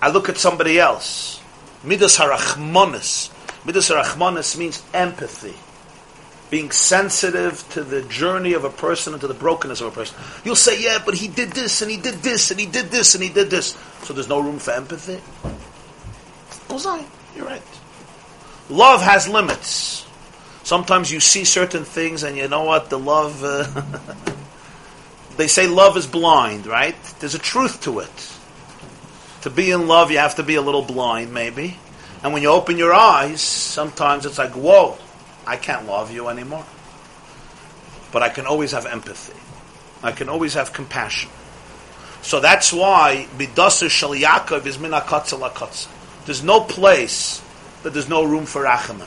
I look at somebody else. Midas harachmanis. Midas harachmanis means empathy. Being sensitive to the journey of a person and to the brokenness of a person. You'll say, yeah, but he did this and he did this and he did this and he did this. So there's no room for empathy? You're right. Love has limits. Sometimes you see certain things and you know what? The love... Uh, [LAUGHS] they say love is blind, right? There's a truth to it. To be in love, you have to be a little blind, maybe. And when you open your eyes, sometimes it's like, whoa, I can't love you anymore. But I can always have empathy. I can always have compassion. So that's why Bidasar Shal is min hakatza lakatza. There's no place that there's no room for rachamim.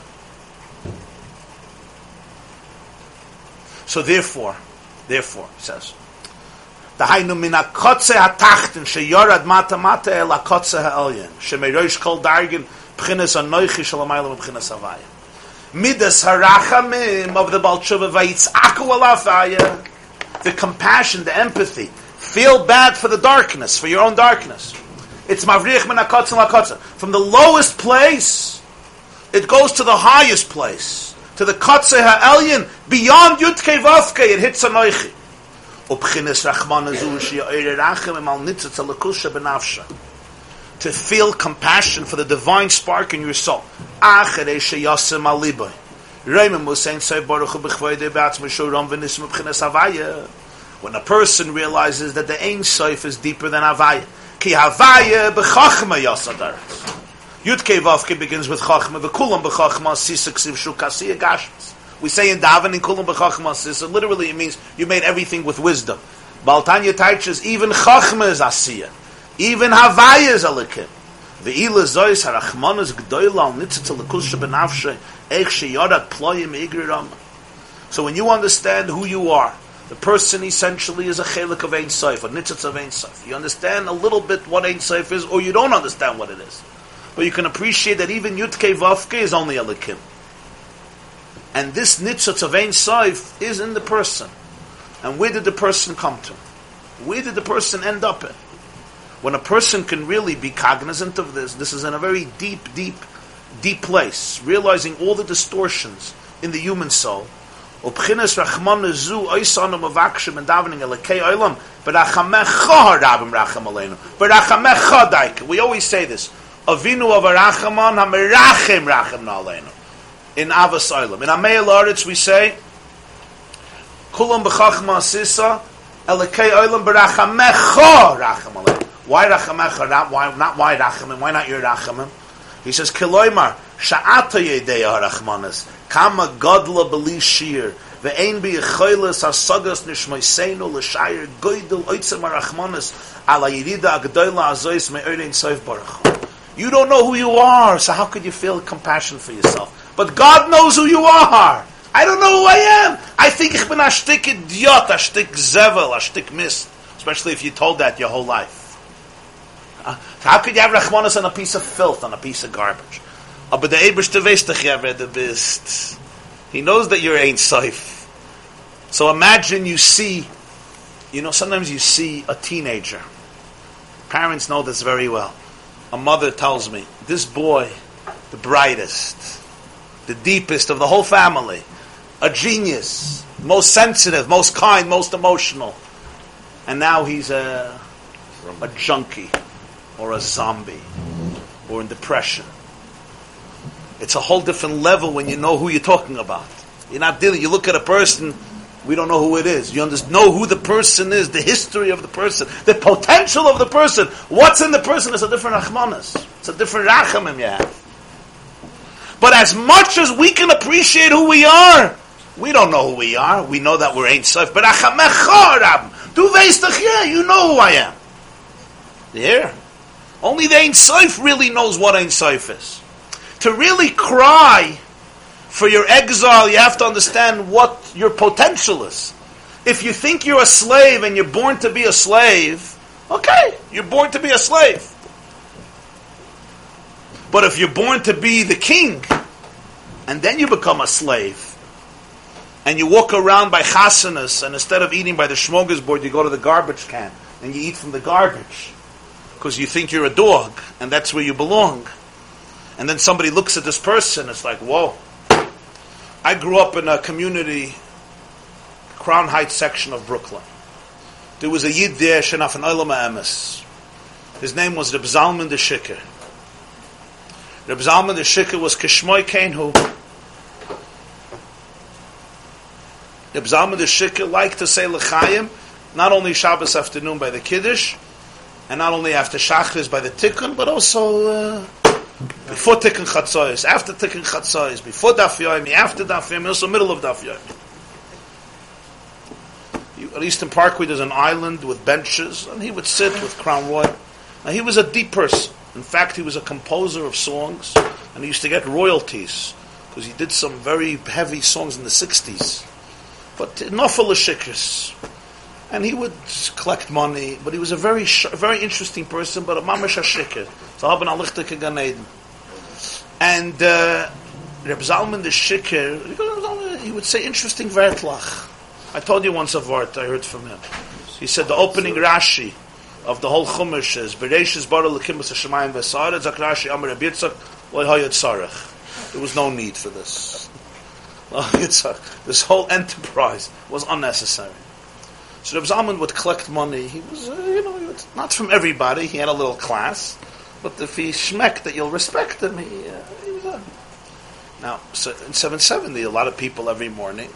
So therefore, therefore, it says, דהיינו מן הקוצה התחתן שיורד מטה מטה אל הקוצה העליין, שמראש כל דרגן בחינס הנויכי של המיילה מבחינס הוויה. Midas harachamim of the Baal Tshuva vayitz'aku alafaya. The compassion, the empathy. Feel bad for the darkness, for your own darkness. It's mavrich min hakotza lakotza. From the lowest place, it goes to the highest place. To the kotze ha'elyin, beyond yutke vavke, it hits anoichi. Ubchines rachman azu shi'oire rachem im al nitzitz alakusha benafsha. To feel compassion for the divine spark in your soul. Achere sheyasim aliboy. Reimim was saying, say baruch hu b'chvoide b'atzma shuram v'nism ubchines havaya. When a person realizes that the Ein Sof is deeper than Havaya. Ki Havaya b'chachma yasadaretz. Yud Kei Vavke begins with Chachma, v'kulam b'chachma sisa ksiv shukasiya gashmas. We say in Daven in kulam b'chachma sisa, literally it means you made everything with wisdom. Baltanya teaches even Chachma is Asiya. Even Havaya is Alikim. Ve'ila zois harachmanas g'doyla al nitzitz l'kul shebenavshe eich ployim igriram. So when you understand who you are, the person essentially is a chelik of Ein Sof, a nitzitz of Ein Sof. You understand a little bit what Ein Sof is, or you don't understand what it is. But you can appreciate that even Yutke Vavke is only a likim. And this nitzitz of Ein Sof is in the person. And where did the person come to? Where did the person end up in? When a person can really be cognizant of this, this is in a very deep, deep, deep place, realizing all the distortions in the human soul. And davening. We always say this. Avinu of arachaman hamerachim racham aleinu. In Avas Oilam. In Amei Laretz we say Kulam b'chachma sisa elekei oilam berachamecha racham aleinu. Why rachamecha? Not why, not why rachamim? Why not your rachamim? He says, Kiloimar, sha'ata yedei harachmanas, kama godla beli shir, ve'ein bi yechoyles hasagas nishmoiseinu l'shayir goydel oitzem harachmanas, ala yirida agdoyla azois me'erein soif baruch. You don't know who you are, so how could you feel compassion for yourself? But God knows who you are. I don't know who I am. I think ich bin a idiot, a zevel, a mist. Especially if you told that your whole life. Uh, how could you have Rachmanis on a piece of filth, on a piece of garbage? Uh, but the best. He knows that you're ain't safe. So imagine you see, you know, sometimes you see a teenager. Parents know this very well. A mother tells me, this boy, the brightest, the deepest of the whole family, a genius, most sensitive, most kind, most emotional. And now he's a, a junkie or a zombie or in depression. It's a whole different level when you know who you're talking about. You're not dealing, you look at a person, we don't know who it is. You understand, know who the person is, the history of the person, the potential of the person. What's in the person is a different Rahmanas. It's a different Rachamim you have. But as much as we can appreciate who we are, we don't know who we are. We know that we're Ein Sof. But Du you know who I am. There. Only the Ein Sof really knows what Ein Sof is. To really cry for your exile, you have to understand what your potential is. If you think you're a slave and you're born to be a slave, okay, you're born to be a slave. But if you're born to be the king, and then you become a slave, and you walk around by chasanas, and instead of eating by the smorgasbord, you go to the garbage can, and you eat from the garbage because you think you're a dog and that's where you belong. And then somebody looks at this person, it's like, whoa. I grew up in a community, Crown Heights section of Brooklyn. There was a Yid there, Shenaf an Emes. His name was Reb Zalman the Shikr. Reb Zalman the Shikr was Kishmoy Kainhu. Reb Zalman the Shikr liked to say L'chaim, not only Shabbos afternoon by the Kiddush, and not only after Shachris by the Tikkun, but also uh, before Tikkun Chatzos, after Tikkun Chatzos, before Daf Yomi, after Daf Yomi, also middle of Daf Yomi. At Eastern Parkway, there's an island with benches, and he would sit with Crown Royal. Now, he was a deep person. In fact, he was a composer of songs, and he used to get royalties because he did some very heavy songs in the 60s. But enough of the shikris and he would collect money, but he was a very sh- very interesting person, but a mamash hashikr. So haben alichtike ganeden. And uh, Reb Zalman the Shikr, he would say interesting vertlach. I told you once a word I heard from him. He said the opening Rashi of the whole Chumash is Bereshis bara lekim b'sashamayim v'sarad zak Rashi amar abitzak loyhayot sarach. There was no need for this. [LAUGHS] this whole enterprise was unnecessary. So Reb Zalman would collect money. He was, uh, you know, not from everybody. He had a little class, but if he schmecked that you'll respect him, he, uh, he was uh. Now, so in 770, a lot of people every morning.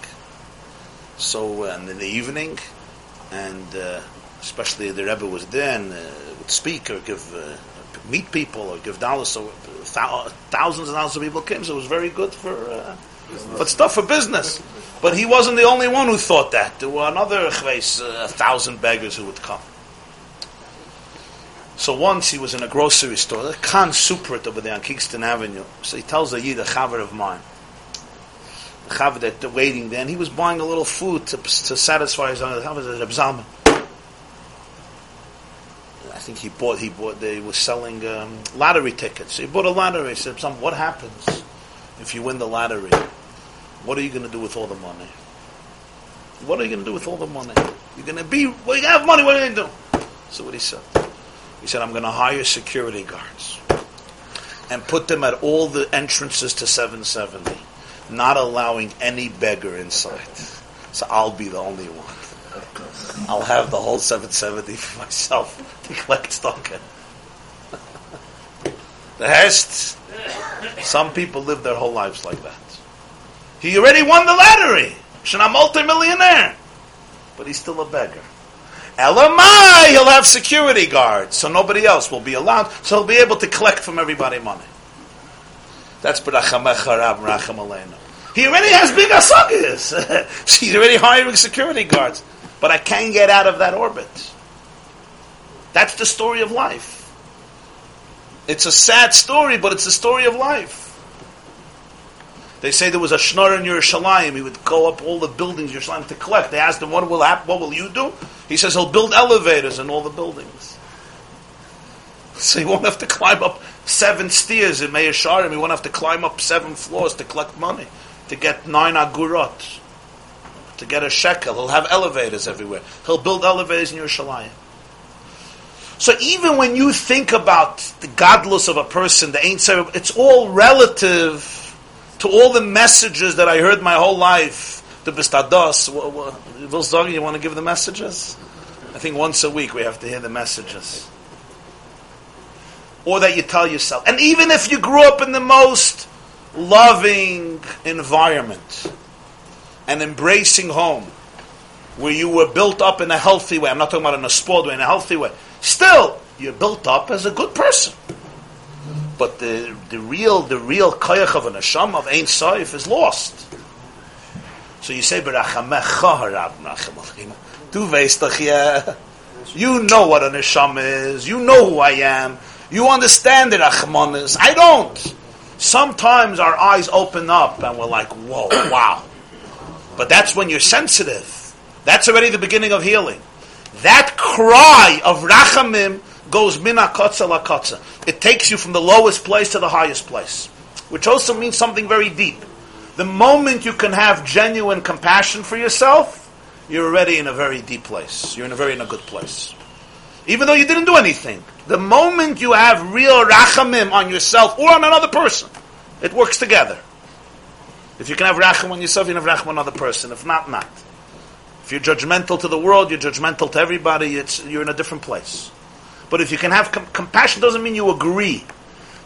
So, uh, and in the evening, and uh, especially the Rebbe was there and uh, would speak or give, uh, meet people or give dollars. So thousands and thousands of people came. So it was very good for, uh, but stuff for business. But he wasn't the only one who thought that. There were another chveis, uh, a thousand beggars who would come. So once he was in a grocery store, the Khan Supert over there on Kingston Avenue. So he tells the Yid, a chaver of mine, the chaver that waiting there, and he was buying a little food to, to satisfy his hunger. The chaver. I think he bought, he bought, they were selling um, lottery tickets. He bought a lottery. He said, what happens if you win the lottery? What are you going to do with all the money? What are you going to do with all the money? You're going to be, well, you have money, what are you going to do? So what he said. He said, I'm going to hire security guards and put them at all the entrances to 770, not allowing any beggar inside. So I'll be the only one. I'll have the whole 770 for myself to collect [LAUGHS] the rest, some people live their whole lives like that. He already won the lottery. He's a multimillionaire. But he's still a beggar. Elamai, he'll have security guards, so nobody else will be allowed, so he'll be able to collect from everybody money. That's B'rachamecha Rab Racham. He already has big asagas. [LAUGHS] He's already hiring security guards. But I can't get out of that orbit. That's the story of life. It's a sad story, but it's the story of life. They say there was a schnorr in Yerushalayim. He would go up all the buildings in Yerushalayim to collect. They asked him, "What will happen? What will you do?" He says he'll build elevators in all the buildings, so he won't have to climb up seven stairs in Meah Shearim. He won't have to climb up seven floors to collect money to get nine agurot to get a shekel. He'll have elevators everywhere. He'll build elevators in Yerushalayim. So even when you think about the godless of a person, the ain't it's all relative to all the messages that I heard my whole life. The bistados. Vilsdog, you want to give the messages? I think once a week we have to hear the messages. Or that you tell yourself. And even if you grew up in the most loving environment, an embracing home, where you were built up in a healthy way, I'm not talking about in a spoiled way, in a healthy way, still, you're built up as a good person. But the, the real the real koyach of an asham of Ein Soif is lost. So you say, You know what an asham is. You know who I am. You understand the Rachman is. I don't. Sometimes our eyes open up and we're like, whoa, wow. But that's when you're sensitive. That's already the beginning of healing. That cry of Rachamim goes mina kotza la kotza. It takes you from the lowest place to the highest place, which also means something very deep. The moment you can have genuine compassion for yourself, you're already in a very deep place. You're in a very in a good place. Even though you didn't do anything. The moment you have real rachamim on yourself or on another person, it works together. If you can have racham on yourself, you can have racham on another person. If not, not. If you're judgmental to the world, you're judgmental to everybody, it's, you're in a different place. But if you can have com- compassion, doesn't mean you agree.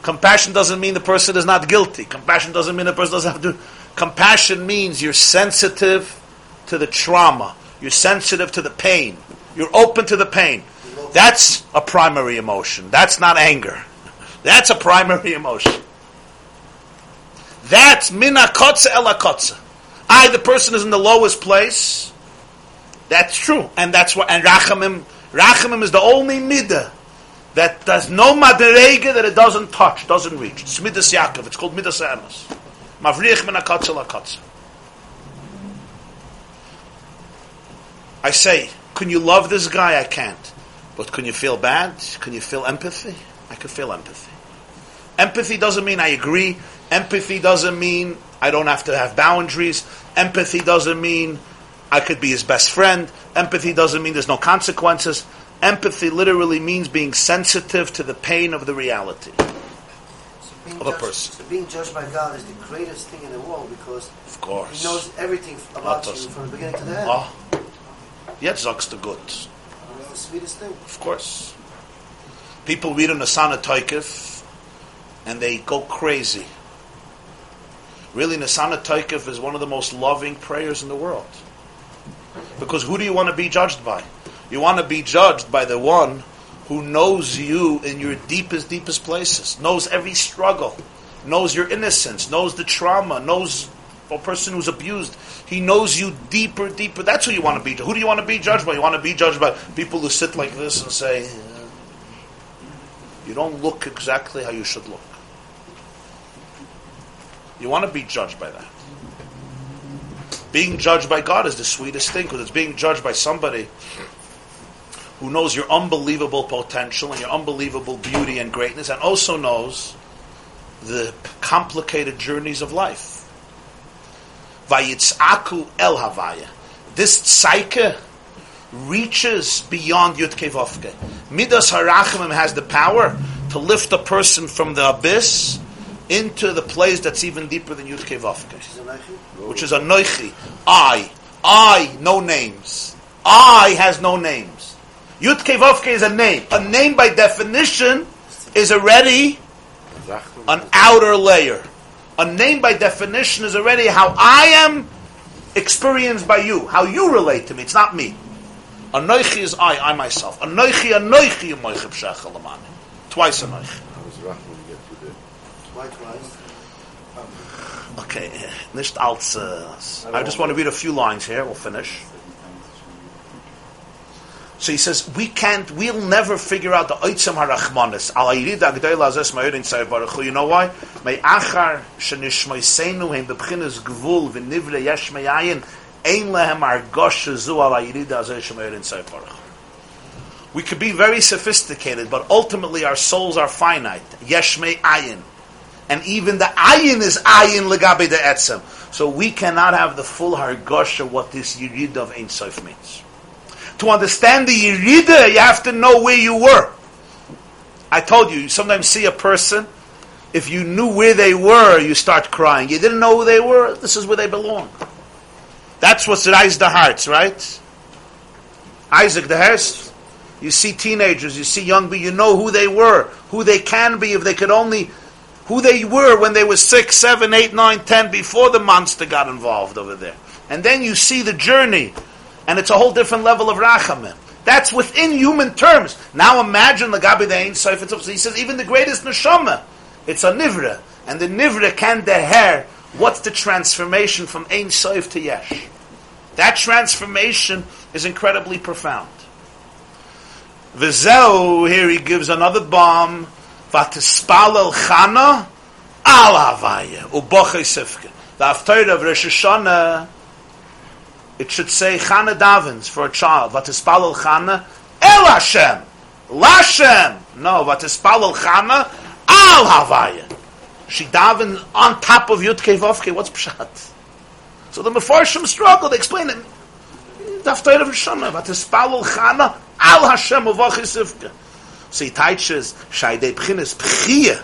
Compassion doesn't mean the person is not guilty. Compassion doesn't mean the person doesn't have to. Compassion means you're sensitive to the trauma. You're sensitive to the pain. You're open to the pain. That's a primary emotion. That's not anger. [LAUGHS] That's a primary emotion. That's mina kotze ela kotze. I, the person, is in the lowest place. That's true, and that's what. And rachamim Rachamim is the only midah that does no maderega that it doesn't touch, doesn't reach. It's midas Yaakov. It's called midas Amos. Mavrich min akatzel I say, can you love this guy? I can't. But can you feel bad? Can you feel empathy? I can feel empathy. Empathy doesn't mean I agree. Empathy doesn't mean I don't have to have boundaries. Empathy doesn't mean I could be his best friend. Empathy doesn't mean there's no consequences. Empathy literally means being sensitive to the pain of the reality So of a judged- person. So being judged by God is the greatest thing in the world because Of course. He knows everything about you from the beginning to the end. Oh. Jetzt sagst du gut. The sweetest thing. Of course. People read an Asana Toikif and they go crazy. Really, Nasana Toikif is one of the most loving prayers in the world. Because who do you want to be judged by? You want to be judged by the one who knows you in your deepest, deepest places, knows every struggle, knows your innocence, knows the trauma, knows a person who's abused. He knows you deeper, deeper. That's who you want to be. Who do you want to be judged by? You want to be judged by people who sit like this and say, You don't look exactly how you should look. You want to be judged by that. Being judged by God is the sweetest thing because it's being judged by somebody who knows your unbelievable potential and your unbelievable beauty and greatness and also knows the complicated journeys of life. Vayitz'aku el havaya. This psyche reaches beyond Yudke Vovke. Midas Harachamim has the power to lift a person from the abyss into the place that's even deeper than Yudke Vovke, which is a Noichi. I. I, no names. I has no names. Yudke Vovke is a name. A name by definition is already an outer layer. A name by definition is already how I am experienced by you, how you relate to me. It's not me. A Anoichi is I, I myself. Anoichi, anoichi, moichib shechalamani. Twice a anoichi. Okay, nicht als. I just want to read a few lines here. We'll finish. So he says, we can't, we'll never figure out the oitzim harachmanis. You know why? May achar shenishmoisenu hem bebchinas gvul v'nivre yesh me'ayin ein lehem argosh zu al ayirida azes ma'irin tzayir baruch We could be very sophisticated, but ultimately our souls are finite. Yesh me'ayin. And even the ayin is ayin legabe de etzem. So we cannot have the full hargosh of what this yirid of Ein Sof means. To understand the Yerida, you have to know where you were. I told you, you sometimes see a person, if you knew where they were, you start crying. You didn't know who they were, this is where they belong. That's what's raised the hearts, right? Isaac the Hurst. You see teenagers, you see young people, you know who they were, who they can be if they could only, who they were when they were six, seven, eight, nine, ten, before the monster got involved over there. And then you see the journey and it's a whole different level of rachamim. That's within human terms. Now imagine the Gabi the Ein. He says even the greatest neshama, it's a nivra, and the nivra can deher. What's the transformation from Ein Sof to Yesh? That transformation is incredibly profound. V'zeu, here he gives another bomb. V'tispalel chana al havaya uboche sifke. The Haftarah of Rosh Hashanah it should say Chana davens for a child. Vatispalel Chana El Hashem. Lashem. No, Vatispalel Chana Al Havaya. She davens on top of Yudke Vovke. What's Pshat? So the Mefarshim struggle. They explain it. Daftar of Shana. Vatispalel Chana Al Hashem Uvachis So he teaches Shaydei Pchines Pchiyah.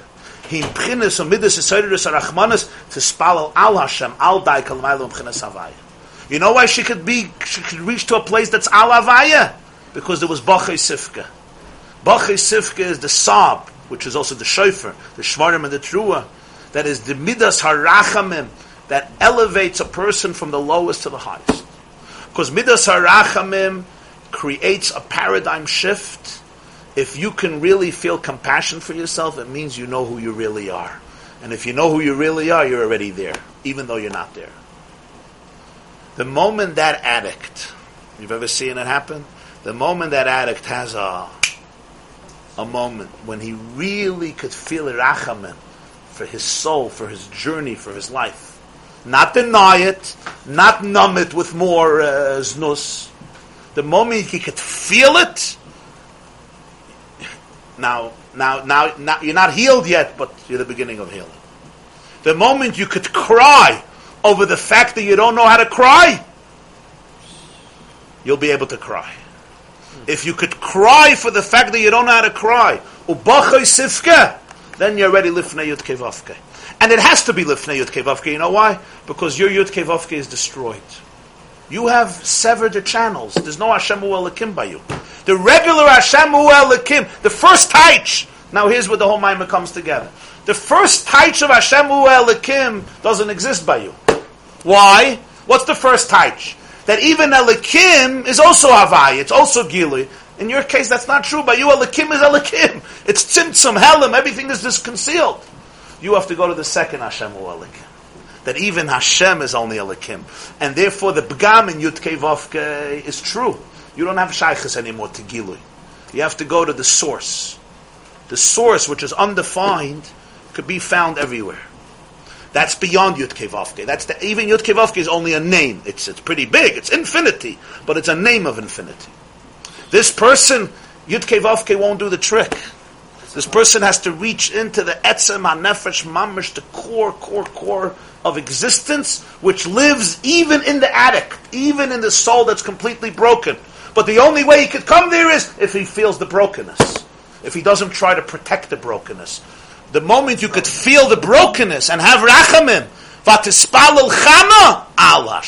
Him Pchines Amidus Esoidus Arachmanis to spalel Al Hashem Al Dai Kalmailu Pchines Havaya. You know why she could be, she could reach to a place that's alavaya? Because there was Bachay Sifka. Bachay Sifka is the Sab, which is also the Shofar, the Shvarim and the Trua, that is the Midas Harachamim, that elevates a person from the lowest to the highest. Because Midas Harachamim creates a paradigm shift. If you can really feel compassion for yourself, it means you know who you really are. And if you know who you really are, you're already there, even though you're not there. The moment that addict, you've ever seen it happen? The moment that addict has a a moment when he really could feel rachamim for his soul, for his journey, for his life. Not deny it, not numb it with more uh, znus. The moment he could feel it, now, now, now, now, you're not healed yet, but you're the beginning of healing. The moment you could cry over the fact that you don't know how to cry, you'll be able to cry. If you could cry for the fact that you don't know how to cry, then you're ready lifnei yud kevavke. And it has to be lifnei yud kevavke. You know why? Because your yud kevavke is destroyed. You have severed the channels. There's no Hashem Elakim by you. The regular Hashem Elakim, the first taich. Now here's where the whole Maimah comes together. The first taich of Hashem Elakim doesn't exist by you. Why? What's the first taich? That even Elikim is also Havai, it's also Gili. In your case, that's not true. By you, Elikim is Elikim. It's Tzimtzum, Helim, everything is just concealed. You have to go to the second Hashem Elikim. That even Hashem is only Elikim. And therefore, the B'gam in Yud Vovke is true. You don't have Shaykhs anymore to Gilui. You have to go to the source. the source which is undefined, could be found everywhere. That's beyond Yud Kevavke. That's the, even Yud Kevavke is only a name. It's, it's pretty big. It's infinity, but it's a name of infinity. This person, Yud Kevavke won't do the trick. This person has to reach into the etzem hanefesh mamish, the core, core, core of existence, which lives even in the attic, even in the soul that's completely broken. But the only way he could come there is if he feels the brokenness, if he doesn't try to protect the brokenness. The moment you could feel the brokenness and have rachamim, vatispalel chana al.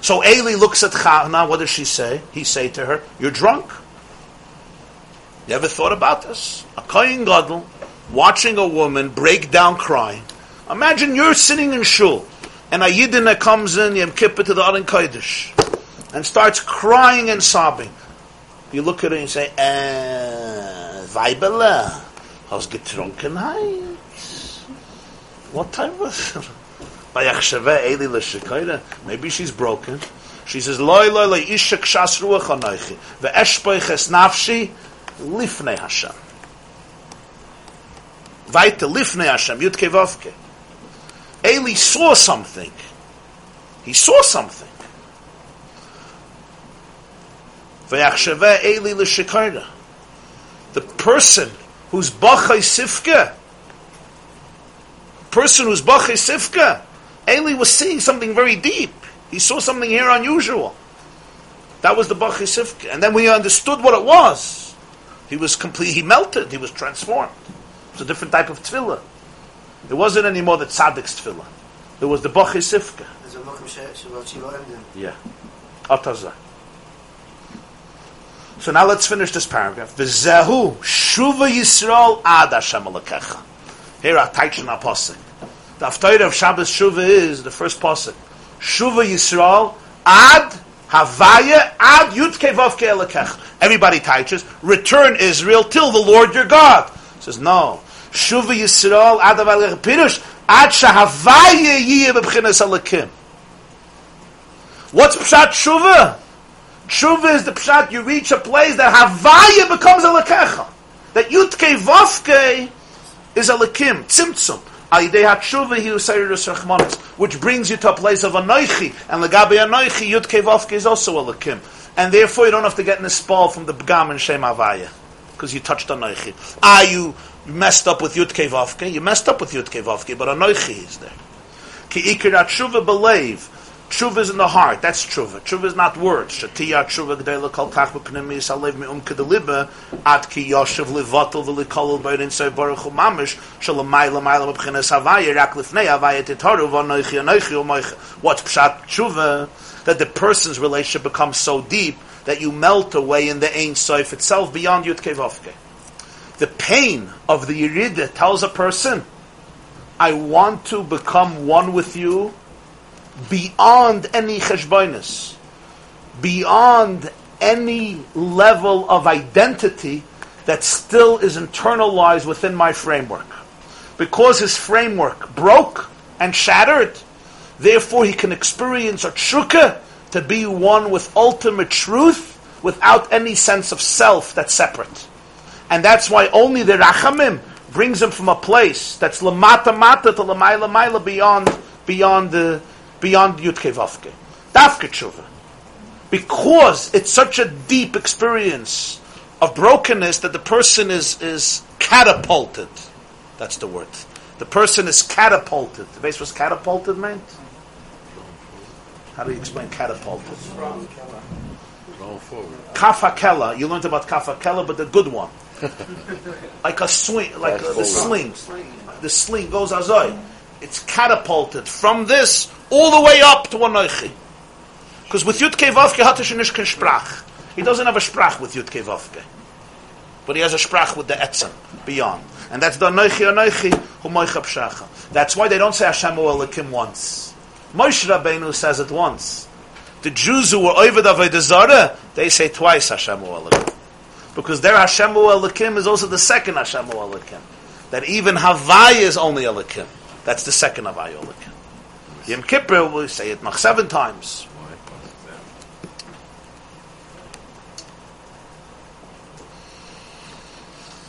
So Eli looks at Chana. What does she say? He say to her, "You're drunk." You ever thought about this? A kohen gadol watching a woman break down crying. Imagine you're sitting in shul, and a yidina comes in Yom Kippur to the Aron Kodesh, and starts crying and sobbing. You look at her and say, eh, Weibele, aus getrunkenheit. What time was it? [LAUGHS] Maybe she's broken. She says, Loi loi loi isha kshas ruach anoichi, ve'eshpoich es nafshi lifnei Hashem. Weiter lifnei Hashem, Yud Kevavke. Eli saw something. He saw something. Ve'achsheveh Eli l'shekayra. The person who's bachai sifka, person who's bachai sifka, Eli was seeing something very deep. He saw something here unusual. That was the bachai sifka. And then he understood what it was, he was complete, he melted, he was transformed. It was a different type of tefillah. It wasn't anymore the tzaddik's tefillah. There was the bachai sifka. Yeah. Atazah. So now let's finish this paragraph. V'zehu shuva Yisrael ad Hashem alakecha. Here are Taichin Apostle. The Haftarah of Shabbos Shuva is the first pasuk. Shuva Yisrael ad Havaya ad Yudke Vavke alakecha. Everybody teaches, return Israel till the Lord your God. Says no. Shuva Yisrael ad Havaya Pirush ad Shahavaya Yiyeh b'bchinas alakim. What's Pshat Shuva? Tshuva is the pshat you reach a place that Havaya becomes a lekecha. That Yutke Vavke is a lekim, tzimtzum. Which brings you to a place of Anoichi, and Legabe Anoichi, Yutke Vavke is also a lekim. And therefore you don't have to get in a spall from the B'gam and Shem Havaya, because you touched Anoichi. Ah, you messed up with Yutke Vavke, you messed up with Yutke Vavke, but Anoichi is there. Ki ikir tshuva believe. Tshuva is in the heart. That's tshuva. Tshuva is not words. Shatiya tshuva g'dei kol kach b'knemi yisalev kedeliba ad ki yoshev say baruch hu mamish shalamay havaya rak lifnei titaru v'anoichi anoichi u'moichi. What's pshat tshuva? That the person's relationship becomes so deep that you melt away in the Ein Sof itself beyond Yud Kevavke. The pain of the Yerida tells a person, I want to become one with you beyond any cheshbonis, beyond any level of identity that still is internalized within my framework. Because his framework broke and shattered, therefore he can experience a tshuka to be one with ultimate truth without any sense of self that's separate. And that's why only the rachamim brings him from a place that's lamata mata to lamayla maila beyond beyond the beyond Yudke Vavke. Dafke tshuva. Because it's such a deep experience of brokenness that the person is, is catapulted. That's the word. The person is catapulted. The base was catapulted meant? How do you explain catapulted? Kafakela. You learned about kafakela, but the good one. [LAUGHS] like a swing, like a, the sling. The sling goes azoi. It's catapulted from this all the way up to Anoichi. Because with Yud Vavke hat schon nicht kein Sprach. He doesn't have a Sprach with Yud Vavke. But he has a Sprach with the Etzem, beyond. And that's the Anoichi Anoichi, hu Moicha Pshacha. That's why they don't say Hashem Elokim once. Moshe Rabbeinu says it once. The Jews who were over the Avodah they say twice Hashem Elokim. Because their Hashem Elokim is also the second Hashem Elokim. That even Havai is only Elokim. That's the second of Ayolik. Yom Kippur, we say it mach seven times.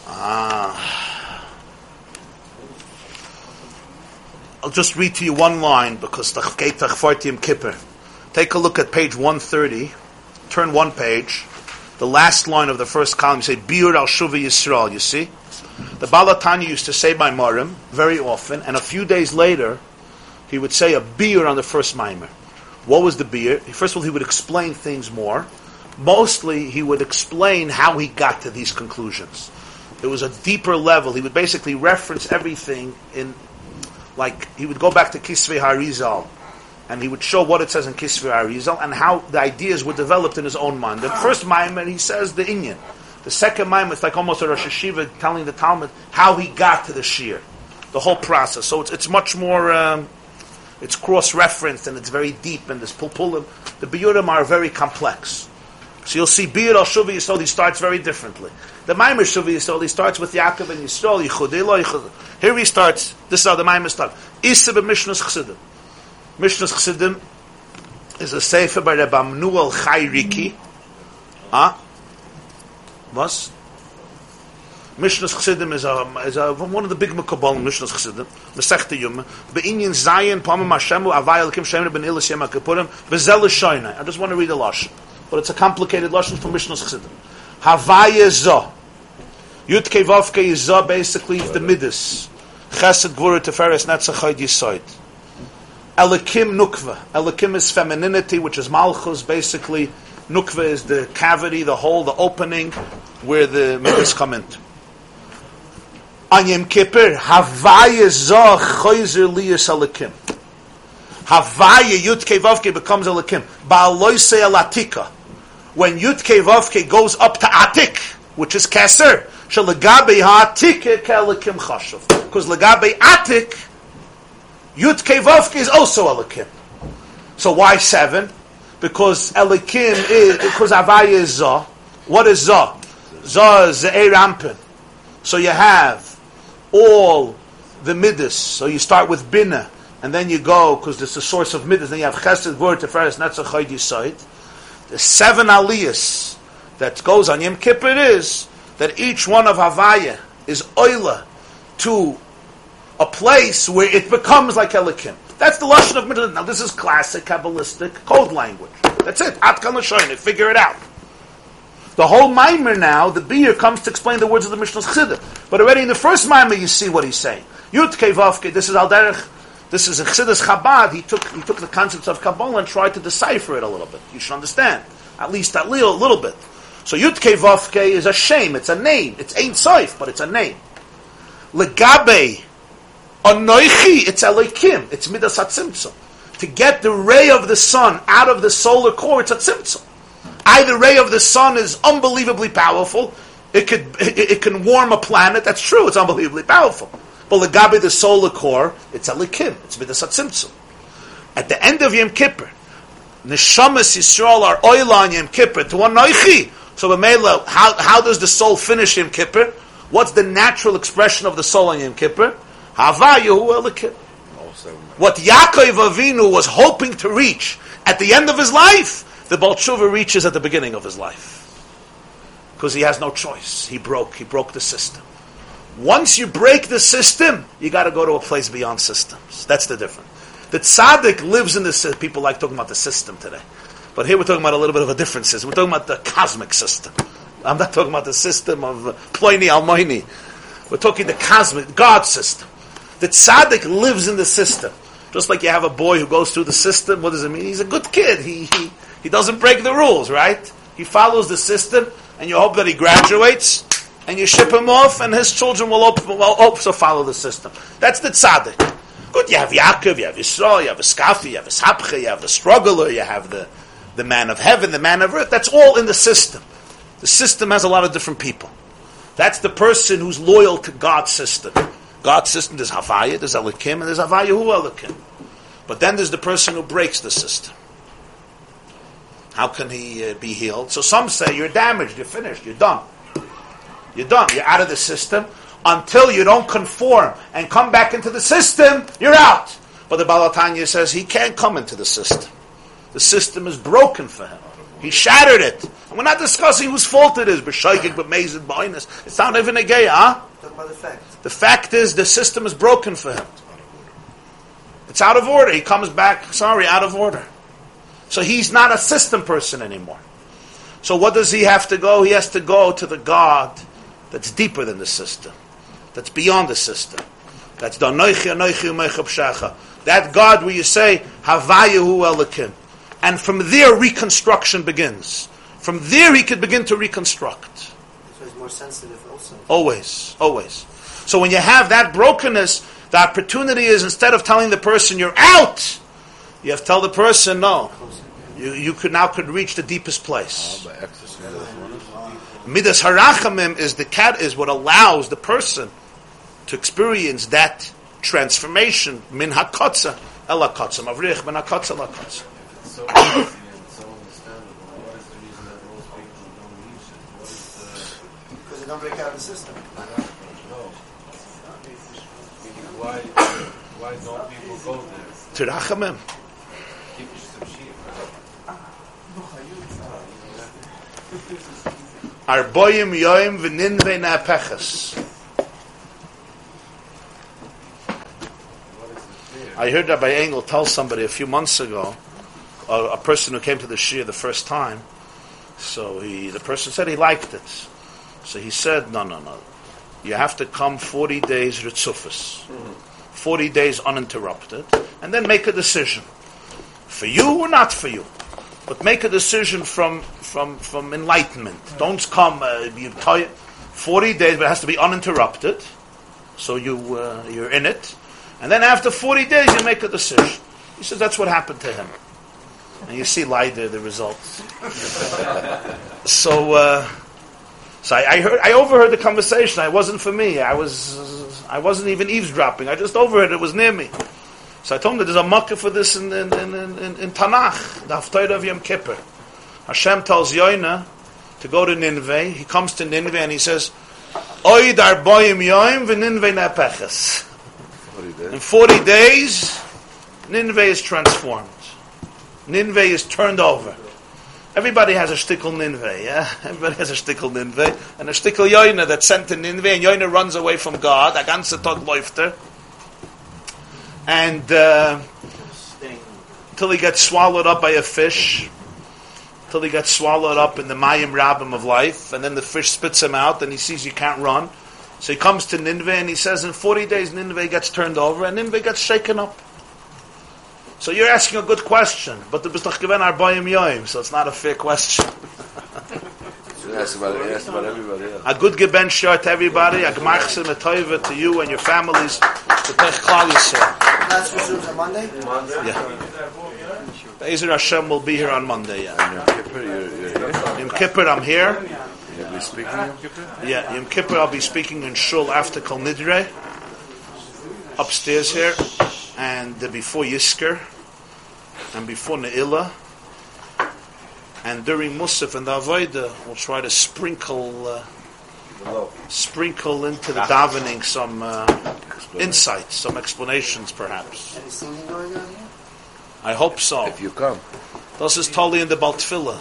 Ah. I'll just read to you one line because Yom Kippur. Take a look at page 130. Turn one page. The last line of the first column, you say, Biur al Shuvi Yisrael, you see? The Balatanya used to say by Marim very often, and a few days later, he would say a beer on the first mimer. What was the beer? First of all, he would explain things more. Mostly, he would explain how he got to these conclusions. It was a deeper level. He would basically reference everything in, like, he would go back to Kisvei Harizal, and he would show what it says in Kisvei Harizal, and how the ideas were developed in his own mind. The first mimer, he says the Inyan. The second mimer, it's like almost a Rosh Hashiva telling the Talmud how he got to the Shir. The whole process. So it's, it's much more... Um, it's cross-referenced and it's very deep in this pulpulim. The biyurim are very complex. So you'll see Biyur al Shuvi Yisrael, he starts very differently. The Maimer Shuvi Yisrael, he starts with Yaakov and Yisrael, Yichud Yichud. Here he starts, this is how the Maimer starts. Issa b'Mishnas Chesidim. Mishnas Chesidim is a sefer by Rabbi Immanuel Chai Ricchi. Huh? Was? Mishnah's Chassidim is, a, is a, one of the big Mekabal Mishnah's Chassidim. Mesechta Yuma. Be'inyan Zayin, Pamam Hashemu, Avay Elikim Shemina Ben Ilis Yema Kippurim, Bezel Shoyna. I just want to read a Lashon. But it's a complicated Lashon from Mishnah's Chassidim. Havaya Zoh. Yud Kevavke is Zoh basically the Midas. Chesed Gvura Teferes Netzachayt Yisoid. Elikim Nukva. Elikim is femininity, which is Malchus, basically. Nukva is the cavity, the hole, the opening where the [COUGHS] midas come into on Yom Kippur, Havaya Zoh Choyzer Liyas Alakim. Havaya Yud Vavke becomes Alakim. Ba'aloise Alatika. When Yud Vavke goes up to Atik, which is Keser, Shalagabe Ha'atik Kelakim Chashav. Because Lagabe Atik, Yud Vavke is also Alakim. So why seven? Because Elikim is, because Avaya is Zoh. What is Zoh? Zoh is the Rampin. So you have all the midas. So you start with bina, and then you go because it's the source of midas. Then you have chesed, vur, teferes, netzach, chayd, yisoid. The seven aliyas that goes on Yom Kippur is that each one of Havaya is oila to a place where it becomes like Elikim. That's the lesson of midas. Now this is classic kabbalistic code language. That's it. Atkan l'shoyin. Figure it out. The whole mimer now, the beer comes to explain the words of the Mishnah's Chsiddah. But already in the first mimer, you see what he's saying. Yud Kevavke, this is Alderich, this is a Chsiddas Chabad. He took, he took the concepts of Kabbalah and tried to decipher it a little bit. You should understand. At least a little, little bit. So Yud Kevavke is a shame. It's a name. It's Ein Soif, but it's a name. Legabe, Anoichi, it's Elokim. It's Midas HaTzimtzum. To get the ray of the sun out of the solar core, it's a. Either ray of the sun is unbelievably powerful. It could it, it can warm a planet. That's true. It's unbelievably powerful. But legabe the solar core, it's a likim. It's midas tzimtzum. At the end of Yom Kippur, neshamas Yisrael are oil on Yom Kippur to one noichi. So B'meila, how how does the soul finish Yom Kippur? What's the natural expression of the soul on Yom Kippur? Hava Yehu Elikim. What Yaakov Avinu was hoping to reach at the end of his life, the Balshuva reaches at the beginning of his life. Because he has no choice. He broke. He broke the system. Once you break the system, you got to go to a place beyond systems. That's the difference. The tzaddik lives in this. People like talking about the system today, but here we're talking about a little bit of a different system. We're talking about the cosmic system. I'm not talking about the system of Ploini Almoini. We're talking the cosmic God system. The tzaddik lives in the system. Just like you have a boy who goes through the system. What does it mean? He's a good kid. He, he he doesn't break the rules, right? He follows the system, and you hope that he graduates, and you ship him off, and his children will, will also follow the system. That's the tzaddik. Good, you have Yaakov, you have Yisrael, you have a Skafi, you have a Sapcha, you have the struggler, you have the, the man of heaven, the man of earth. That's all in the system. The system has a lot of different people. That's the person who's loyal to God's system. God's system, there's Havaya, there's Elikim, and there's Havaya who Elikim. But then there's the person who breaks the system. How can he uh, be healed? So some say you're damaged, you're finished, you're done. You're done, you're out of the system. Until you don't conform and come back into the system, you're out. But the Balatanya says he can't come into the system. The system is broken for him. He shattered it. And we're not discussing whose fault it is. but B'shaykik, b'mezid, b'oinus. It's not even a gay, huh? Talk about the fact. The fact is the system is broken for him. It's out of order. He comes back, sorry, out of order. So he's not a system person anymore. So what does he have to go? He has to go to the God that's deeper than the system, that's beyond the system. That's the Anoichi, Anoichi, Umeicha That God where you say, Havayahu Elikim. And from there, reconstruction begins. From there, he could begin to reconstruct. So he's more sensitive. Always, always. So when you have that brokenness, the opportunity is instead of telling the person you're out, you have to tell the person, no, you, you could now could reach the deepest place. by exercising this one. Midas harachamim is the cat is what allows the person to experience that transformation min hakotza el hakotza mavrich min hakotza el hakotza. So easy and so understandable. What is the reason that most people don't use it? What is Because they don't break out of the system. no? Why why don't people go there? To rachamim. Keep some sheep. Arboyim yoim v'ninve na'peches. What is the fear? I heard Rabbi Engel tell somebody a few months ago, a, a person who came to the Shia the first time. So he, the person said he liked it. So he said, no, no, no. You have to come 40 days ritzufis. 40 days uninterrupted. And then make a decision. For you or not for you. But make a decision from, from, from enlightenment. Don't come, uh, you tell 40 days, but it has to be uninterrupted. So you, uh, you're in it. And then after 40 days, you make a decision. He says that's what happened to him. And you see later the results. [LAUGHS] so, uh, so I, I heard, I overheard the conversation. It wasn't for me. I was, I wasn't even eavesdropping. I just overheard. It was near me. So I told him that there's a makkah for this in, in, in, in, in, Tanakh, the Haftarah of Yom Kippur. Hashem tells Yoina to go to Nineveh. He comes to Nineveh and he says, Oid arboyim yoim v'ninveh did? In 40 days, Nineveh is transformed. Nineveh is turned over. Everybody has a shtickle Nineveh, yeah? [LAUGHS] Everybody has a shtickle Nineveh. And a shtickle Yoina that's sent to Nineveh, and Yoina runs away from God. A ganze er. And uh, till he gets swallowed up by a fish, till he gets swallowed up in the Mayim Rabbim of life, and then the fish spits him out, and he sees you can't run. So he comes to Nineveh and he says, in 40 days, Nineveh gets turned over and Nineveh gets shaken up. So you're asking a good question, but the Bistach Geven Arbayim Yoim, so it's not a fair question. [LAUGHS] He asked about, he about everybody else. A good Geben Shor to everybody, a Gmachsim Etoiva to you and your families, to Pech Klal Yisrael. That's resumes on Monday? Yeah. Ezer Hashem will be here on Monday, yeah. Yom Kippur, you're, you're. Yom Kippur, I'm here. You'll be speaking Yom Kippur? Yeah, Yom Kippur, I'll be speaking in Shul after Kol Nidre, upstairs here, and before Yisker, and before Ne'ilah, and during Musaf and the Avodah, we'll try to sprinkle, uh, sprinkle into the davening some uh, insights, some explanations, perhaps. Any singing going on here? I hope so. If you come. This is totally in the Baltfila.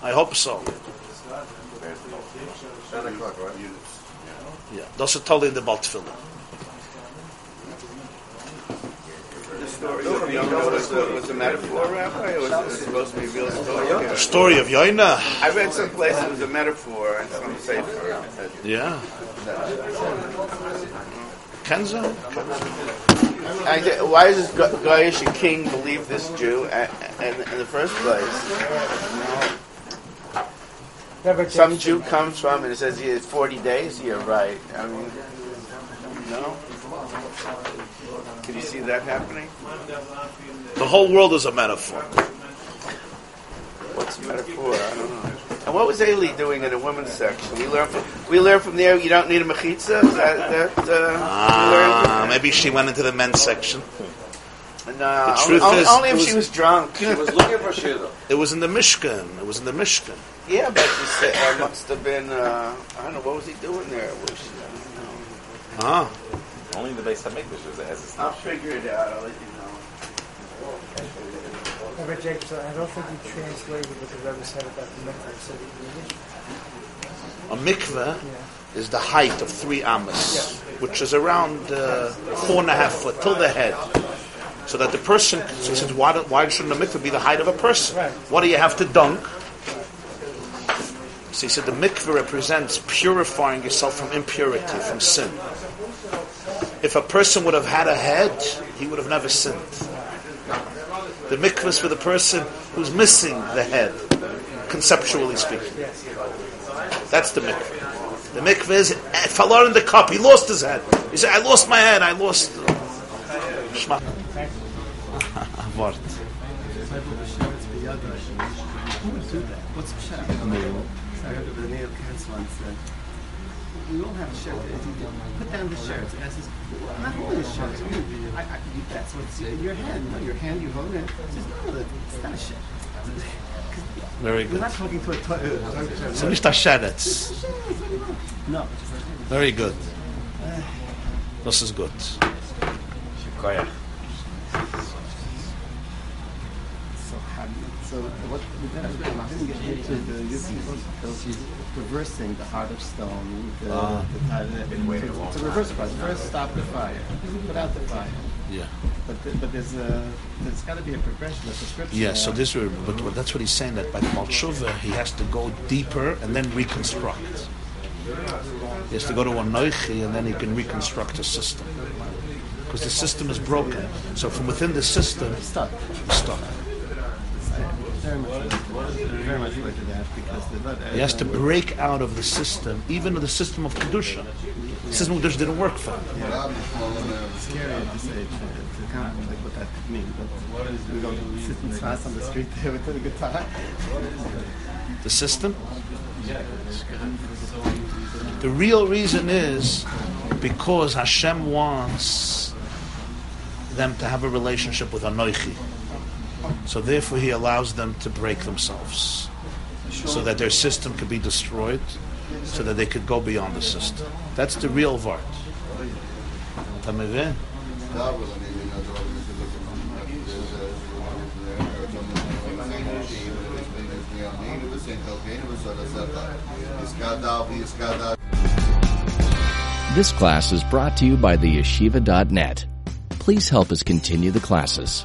I hope so. 10 o'clock, right? Yeah, this is totally in the Baltfila. Story of the was, a, was a metaphor, Rabbi, or was it supposed to be a real story? The story of Yoina. I read someplace it was a metaphor and some safer. Yeah. Kenza? I said, why does Go- Goyish king believe this Jew a- a- in, in the first place? Some Jew comes from and it says he has 40 days. You're right. I mean, no. Could you see that happening? The whole world is a metaphor. What's a metaphor? I don't know. And what was Ailey doing in the women's section? We learn from we learn from there. You don't need a mechitza. Is that that? Uh, Ah, maybe she went into the men's section. No, The truth only, is, only if was- she was drunk. She was looking for Shira. It was in the Mishkan. It was in the Mishkan. Yeah, but she said uh, must have been. Uh, I don't know what was he doing there. Was she, I don't know. Ah, Only the base Hamikdash is as it's I'll figure it out. I'll let you know. Rabbi Jacobson, I don't think you translated what the Rebbe said about the mikvah. He said English. a mikveh Yeah. is the height of three amas, which is around uh, four and a half foot till the head. So that the person, so he says, why, do- why shouldn't a mikveh be the height of a person? Right. What do you have to dunk? So he said the mikveh represents purifying yourself from impurity, from sin. If a person would have had a head, he would have never sinned. The mikvah is for the person who's missing the head, conceptually speaking. That's the mikvah. The mikvah is eh, fallar in the cup. He lost his head. He said, "I lost my head. I lost." Shma. Uh, we all have put down the shirts, not holding the shirts. You, I, I, you, that's what's in your hand. You know, your hand, you hold it. He says, no, it's not a shirt. Very good. We're good. not talking to a toilet. So nicht a sheretz. No. Very good. Das ist gut. Koyach. So what we then I didn't get into the you reversing the heart of stone. The, Ah. the, uh, the, it's a reverse process. First, stop the fire. Put out the fire. Yeah. But th- but there's a there's got to be a progression, a prescription. Yeah, so this, but but that's what he's saying that by the Malchuva he has to go deeper and then reconstruct. He has to go to a Noichi and then he can reconstruct a system. Because the system is broken. So from within the system, stuck. he's stuck. Very much, very much into that because the but, He has to break out of the system, even the system of Kedusha. The system of Kedusha didn't work for him. It's scary at this age to contemplate what that could mean. But we go sit in class on the street there with a. The system? The real reason is because Hashem wants them to have a relationship with Anoichi. So therefore, he allows them to break themselves, so that their system could be destroyed, so that they could go beyond the system. That's the real Vart. This class is brought to you by the yeshiva.net. Please help us continue the classes.